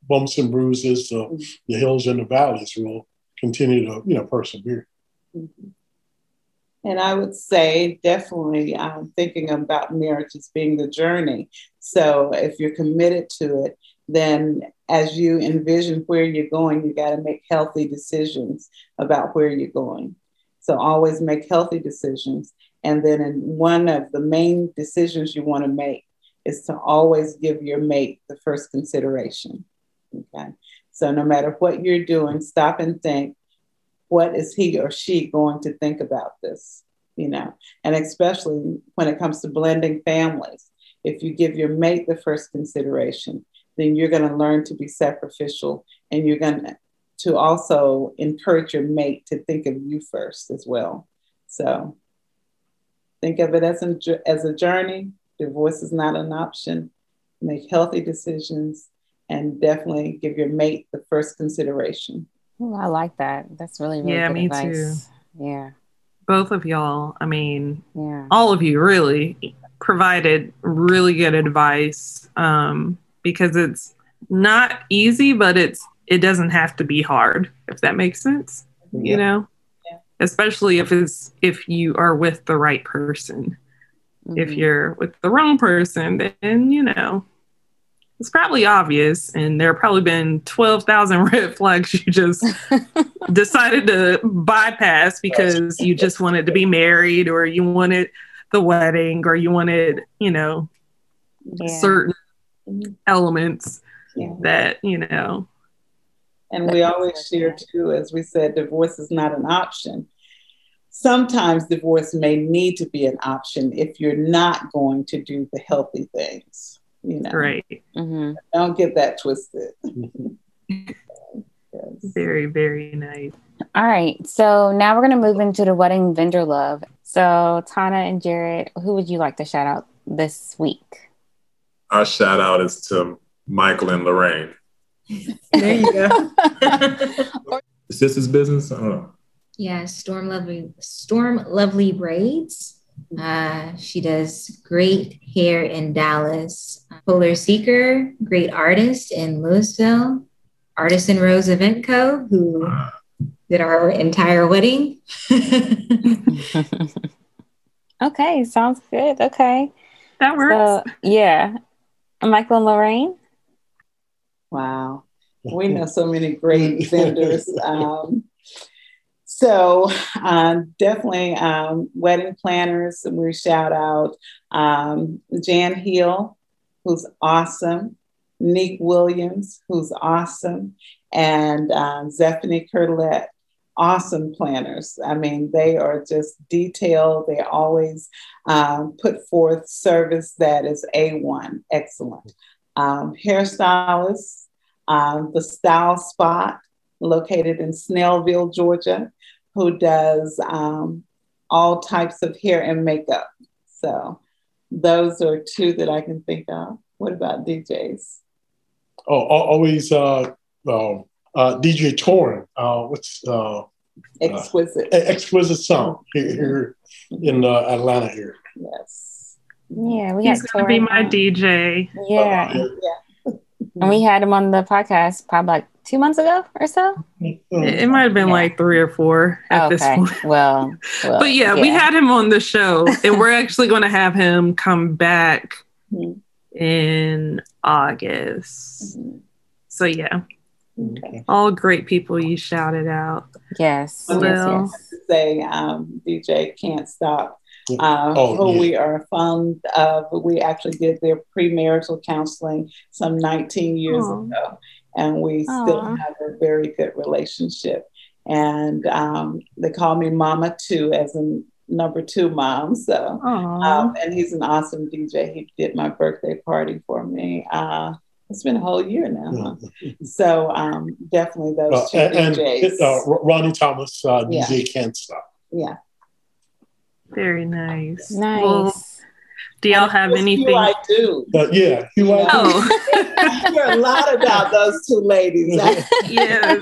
S6: bumps and bruises, the, the hills and the valleys, we'll continue to, you know, persevere.
S5: Mm-hmm. And I would say definitely um, thinking about marriage as being the journey. So if you're committed to it, then as you envision where you're going, you got to make healthy decisions about where you're going. So always make healthy decisions. And then one of the main decisions you want to make is to always give your mate the first consideration. Okay. So no matter what you're doing, stop and think, what is he or she going to think about this? You know, and especially when it comes to blending families, if you give your mate the first consideration, then you're going to learn to be sacrificial and you're going to to also encourage your mate to think of you first as well. So think of it as a, as a journey. Divorce is not an option. Make healthy decisions and definitely give your mate the first consideration.
S1: Oh, I like that. That's really, really yeah, me advice. too. Yeah.
S2: Both of y'all, I mean, yeah. all of you really provided really good advice um, because it's not easy, but it's it doesn't have to be hard if that makes sense you know yeah. especially if it's if you are with the right person mm-hmm. if you're with the wrong person then you know it's probably obvious, and there have probably been 12,000 red flags you just decided to bypass because you just wanted to be married or you wanted the wedding or you wanted, you know,
S1: Yeah.
S2: certain mm-hmm. elements
S5: Yeah.
S2: that, you know,
S5: And we always share too, as we said, divorce is not an option. Sometimes divorce may need to be an option if you're not going to do the healthy things. You know,
S2: right.
S1: Mhm.
S5: don't get that twisted. Yes.
S2: Very, very nice.
S1: All right. So now we're going to move into the wedding vendor love. So, Tana and Jared, who would you like to shout out this week?
S4: Our shout out is to Michael and Lorraine.
S3: There you go.
S4: Is this his business? I don't know.
S3: yeah, Storm Lovely Storm Lovely Braids. Uh, she does great hair in Dallas. Polar Seeker, great artist in Louisville. Artisan Rose Event Co., who did our entire wedding.
S1: okay. Sounds good. Okay.
S2: That works.
S1: So, yeah. Michael and Lorraine?
S5: Wow. We know so many great vendors. Um, so uh, definitely um, wedding planners. We shout out um, Jan Hill, who's awesome. Nick Williams, who's awesome, and um, Zephanie Curlette, awesome planners. I mean, they are just detailed. They always um, put forth service that is A1, excellent. Um, hairstylists, um, the Style Spot, located in Snellville, Georgia, who does um, all types of hair and makeup. So those are two that I can think of. What about DJs?
S6: Oh, always uh, um, uh, DJ Torn. Uh, what's uh,
S5: Exquisite.
S6: E- exquisite sound here, here in uh, Atlanta here.
S5: Yes.
S1: Yeah. We
S2: He's
S1: got
S2: going to be my. DJ.
S1: Yeah.
S5: Yeah.
S1: And we had him on the podcast probably like two months ago or so.
S2: It, it might have been
S1: Yeah.
S2: like three or four at this point.
S1: Well, well,
S2: But yeah, we had him on the show, and we're actually going to have him come back
S5: Mhm.
S2: in August.
S5: Mhm.
S2: So yeah,
S5: Okay.
S2: all great people you shouted out.
S1: Yes. yes,
S2: Well,
S1: yes.
S5: Say um, DJ Can't Stop.
S6: Yeah.
S5: Uh,
S6: Oh,
S5: who
S6: yeah.
S5: we are fond of. We actually did their premarital counseling some 19 years
S2: Aw.
S5: ago, and we still have a very good relationship. And um, they call me Mama Two, as in number two mom. So, um, and he's an awesome DJ. He did my birthday party for me. Uh, it's been a whole year now. huh? So, um, definitely those
S6: Uh,
S5: two
S6: and and
S5: DJs.
S6: uh, Ronnie Thomas, uh,
S5: Yeah.
S6: DJ Can't Stop.
S5: yeah.
S2: Very nice.
S1: Nice.
S2: Well, do y'all have anything?
S5: You I do.
S6: But yeah, he was.
S2: Oh,
S5: I hear a lot about those two ladies.
S2: Yes.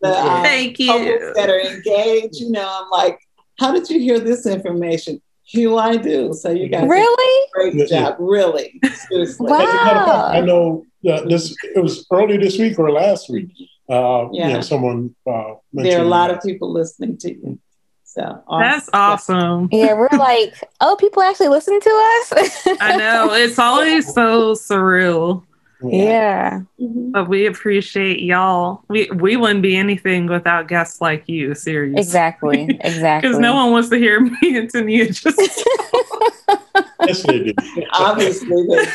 S5: the, um,
S2: Thank you.
S5: that are engaged. You know, I'm like, how did you hear this information? Hue I Do. So you guys
S1: really?
S5: did a great
S6: Yeah.
S5: job. Really, seriously.
S1: Wow.
S6: As a matter of fact, I know uh, this. It was early this week or last week. Uh,
S5: Yeah.
S6: yeah. someone uh, mentioned
S5: There are a lot
S6: that.
S5: of people listening to you. So
S2: That's awesome.
S1: Yeah, we're like, oh, people actually listen to us.
S2: I know. It's always so surreal.
S1: Yeah.
S5: Mhm.
S2: But we appreciate y'all. We we wouldn't be anything without guests like you, seriously.
S1: Exactly. Exactly.
S2: Because no one wants to hear me and Tania just
S6: Yes, they did.
S5: Obviously, they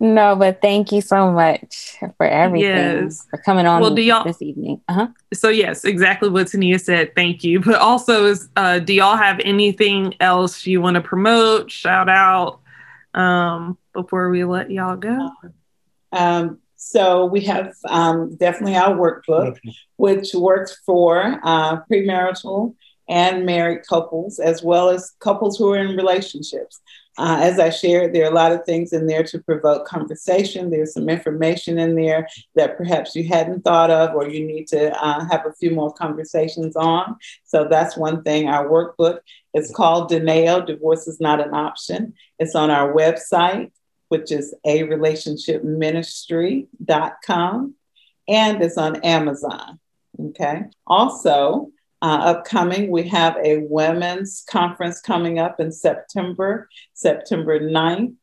S1: no, but thank you so much for everything.
S2: Yes.
S1: For coming on
S2: Well, do y'all-
S1: this evening. Uh-huh.
S2: so yes, exactly what Tania said. Thank you. But also is uh do y'all have anything else you want to promote, shout out um before we let y'all go?
S5: Um, so we have um, definitely our workbook, which works for uh, premarital and married couples, as well as couples who are in relationships. Uh, as I shared, there are a lot of things in there to provoke conversation. There's some information in there that perhaps you hadn't thought of or you need to uh, have a few more conversations on. So that's one thing. Our workbook is called Deneo, Divorce is Not an Option. It's on our website, which is a relationshipministry.com, and it's on Amazon. Okay. Also, Uh, upcoming, we have a women's conference coming up in September, September 9th,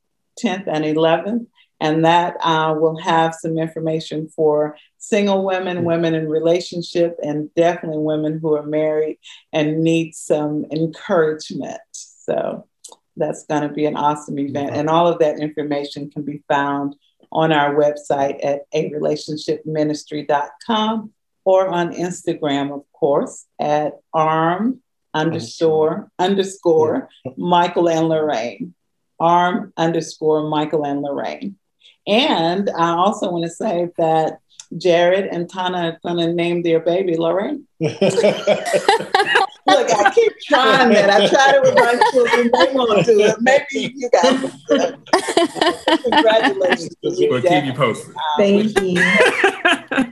S5: 10th, and 11th. And that uh, will have some information for single women, women in relationship, and definitely women who are married and need some encouragement. So that's going to be an awesome event. And all of that information can be found on our website at a relationshipministry.com or on Instagram, of course, at arm underscore underscore Michael and Lorraine. Arm underscore Michael and Lorraine. And I also want to say that Jared and Tana are going to name their baby Lorraine. Look, I keep trying that. I tried it with my children. They won't do it. Maybe you guys. Congratulations.
S4: We'll keep you posted.
S3: Thank you.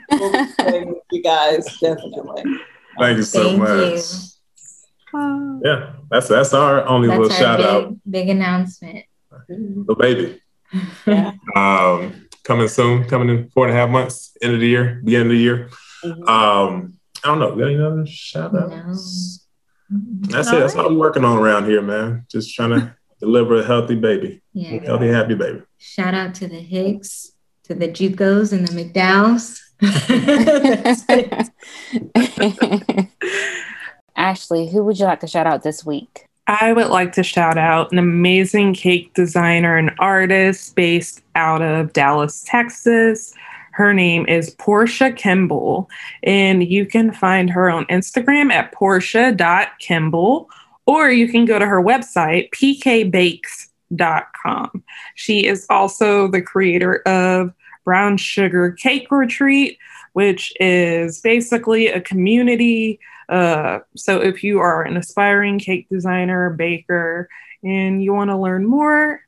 S5: we'll you guys definitely.
S4: Thank you so
S3: Thank
S4: much.
S3: you.
S4: Yeah, that's that's our only
S3: That's
S4: little
S3: our
S4: shout
S3: big,
S4: out.
S3: big announcement.
S4: The baby.
S5: Yeah.
S4: Um, coming soon, coming in four and a half months, end of the year, beginning of the year.
S5: Mhm.
S4: Um, I don't know. Got any other shout outs? That's it. That's
S2: All
S4: all we're working on around here, man. Just trying to deliver a healthy baby,
S3: Yeah.
S4: healthy, happy baby.
S3: Shout out to the Hicks, to the Jucos and the McDowells.
S1: Ashley, who would you like to shout out this week?
S2: I would like to shout out an amazing cake designer and artist based out of Dallas, Texas. Her name is Portia Kimball, and you can find her on Instagram at portia.kimball, or you can go to her website, pkbakes.com. She is also the creator of Brown Sugar Cake Retreat, which is basically a community uh, so if you are an aspiring cake designer, baker, and you want to learn more,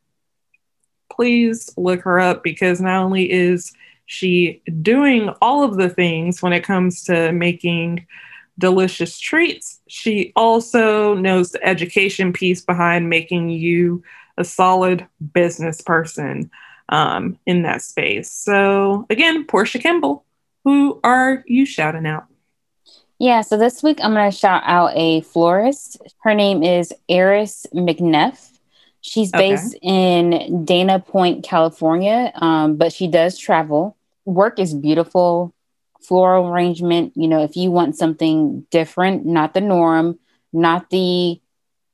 S2: please look her up because not only is she doing all of the things when it comes to making delicious treats, she also knows the education piece behind making you a solid business person um, in that space. So again, Portia Kimball, who are you shouting out?
S1: Yeah, so this week I'm going to shout out a florist. Her name is Eris McNeff. She's
S2: Okay.
S1: based in Dana Point, California, um, but she does travel. Work is beautiful, floral arrangement. You know, if you want something different, not the norm, not the,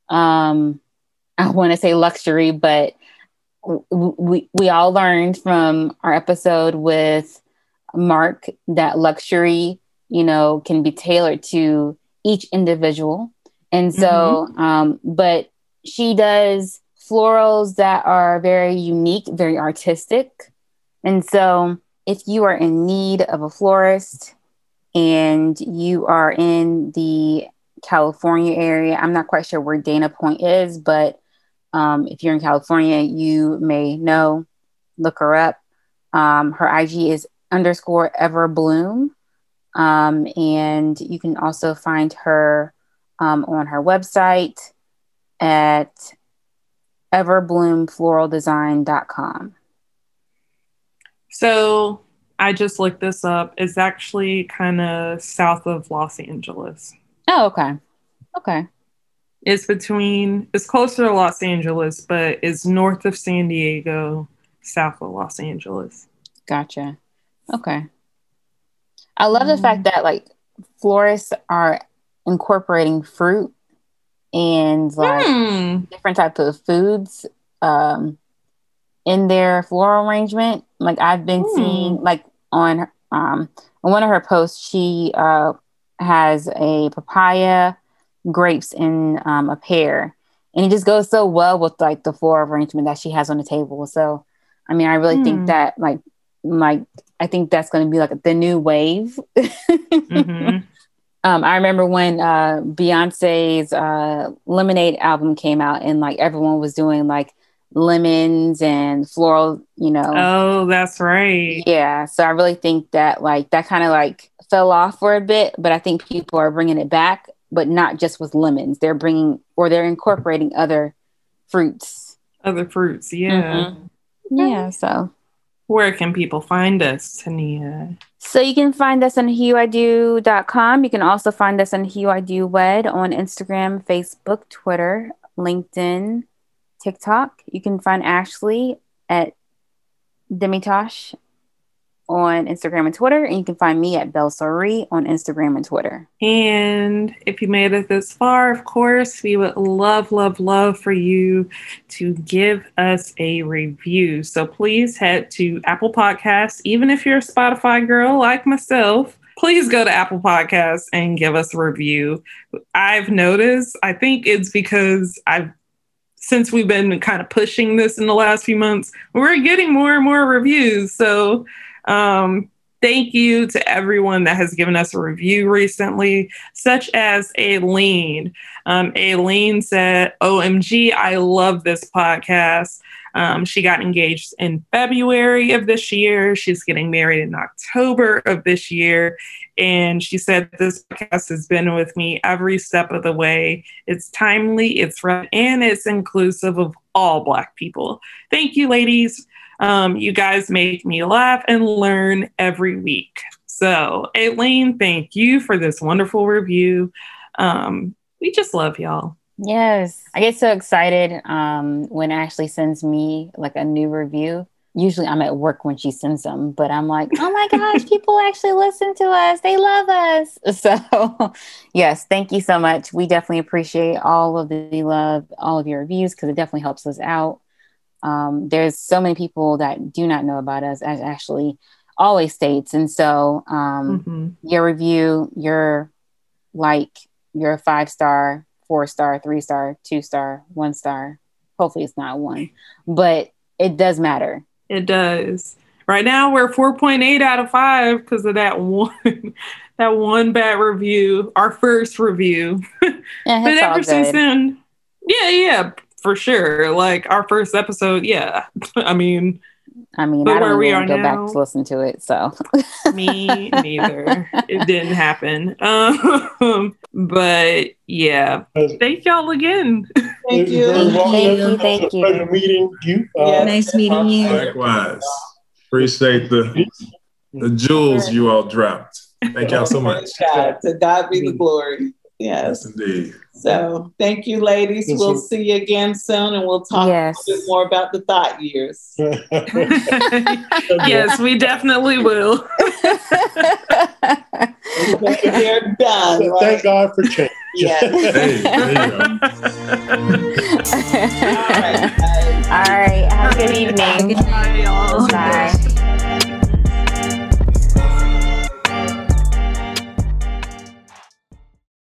S1: um, I want to say luxury, but w- we, we all learned from our episode with Mark that luxury you know, can be tailored to each individual. And so, um, but she does florals that are very unique, very artistic. And so, if you are in need of a florist and you are in the California area, I'm not quite sure where Dana Point is, but um, if you're in California, you may know, look her up. Um, her IG is underscore ever bloom. Um, and you can also find her um, on her website at everbloomfloraldesign.com.
S2: So I just looked this up. It's actually kind of south of Los Angeles.
S1: Oh, okay. Okay.
S2: It's between, it's closer to Los Angeles, but it's north of San Diego, south of Los Angeles.
S1: Gotcha. Okay. I love the mm-hmm. fact that like florists are incorporating fruit and like
S2: Hmm.
S1: different types of foods um, in their floral arrangement. Like I've been
S2: Hmm.
S1: seeing, like on um, on one of her posts, she uh, has a papaya, grapes, and um, a pear, and it just goes so well with like the floral arrangement that she has on the table. So, I mean, I really
S2: Hmm.
S1: think that like like I think that's going to be like the new wave.
S2: Mhm.
S1: Um, I remember when uh, Beyonce's uh, Lemonade album came out, and like everyone was doing like lemons and floral, you know.
S2: Oh, that's right.
S1: Yeah, so I really think that like that kind of like fell off for a bit, but I think people are bringing it back, but not just with lemons. They're bringing or they're incorporating other fruits.
S2: Other fruits, yeah.
S1: Mhm. Yeah, so
S2: Where can people find us, Tania?
S1: So you can find us on hueido.com. You can also find us on huido wed on Instagram, Facebook, Twitter, LinkedIn, TikTok. You can find Ashley at Demitosh on Instagram and Twitter, and you can find me at Belsori on Instagram and Twitter.
S2: And if you made it this far, of course, we would love, love, love for you to give us a review. So please head to Apple Podcasts, even if you're a Spotify girl like myself. Please go to Apple Podcasts and give us a review. I've noticed, I think it's because I've since we've been kind of pushing this in the last few months, we're getting more and more reviews. So um, thank you to everyone that has given us a review recently, such as Aileen. Um, Aileen said, OMG, I love this podcast. Um, she got engaged in February of this year. She's getting married in October of this year. And she said, This podcast has been with me every step of the way. It's timely, it's right, and it's inclusive of all Black people. Thank you, ladies. Um, you guys make me laugh and learn every week. So, Aileen, thank you for this wonderful review. Um, we just love y'all.
S1: Yes. I get so excited um, when Ashley sends me like a new review. Usually I'm at work when she sends them, but I'm like, oh my gosh, people actually listen to us. They love us. So, yes, thank you so much. We definitely appreciate all of the love, all of your reviews, because it definitely helps us out. Um, there's so many people that do not know about us, as Ashley always states. And so, um, mm-hmm. your review, your like, your five star, four star, three star, two star, one star. Hopefully, it's not one, but it does matter.
S2: It does. Right now, we're 4.8 out of five because of that one. that one bad review, our first review. Yeah, but ever since then, yeah, yeah, for sure. Like our first episode, yeah. I mean,
S1: I mean, I don't even go now, back to listen to it. So
S2: me neither. it didn't happen. Um, but yeah, thank y'all again.
S5: Thank you.
S1: Thank you. Thank you.
S6: Pleasure meeting you.
S3: Uh. Nice meeting you.
S4: Likewise. Appreciate the the jewels you all dropped. Thank y'all so much.
S5: God. To God be the glory. Yes.
S4: yes indeed.
S5: So thank you, ladies. Yes, we'll see you again soon and we'll talk yes. a bit more about the thought years.
S2: yes, we definitely will.
S5: They're done.
S6: Right? Thank God for change.
S5: Yes. hey,
S1: All right. All right. Have a good evening.
S2: Bye, y'all.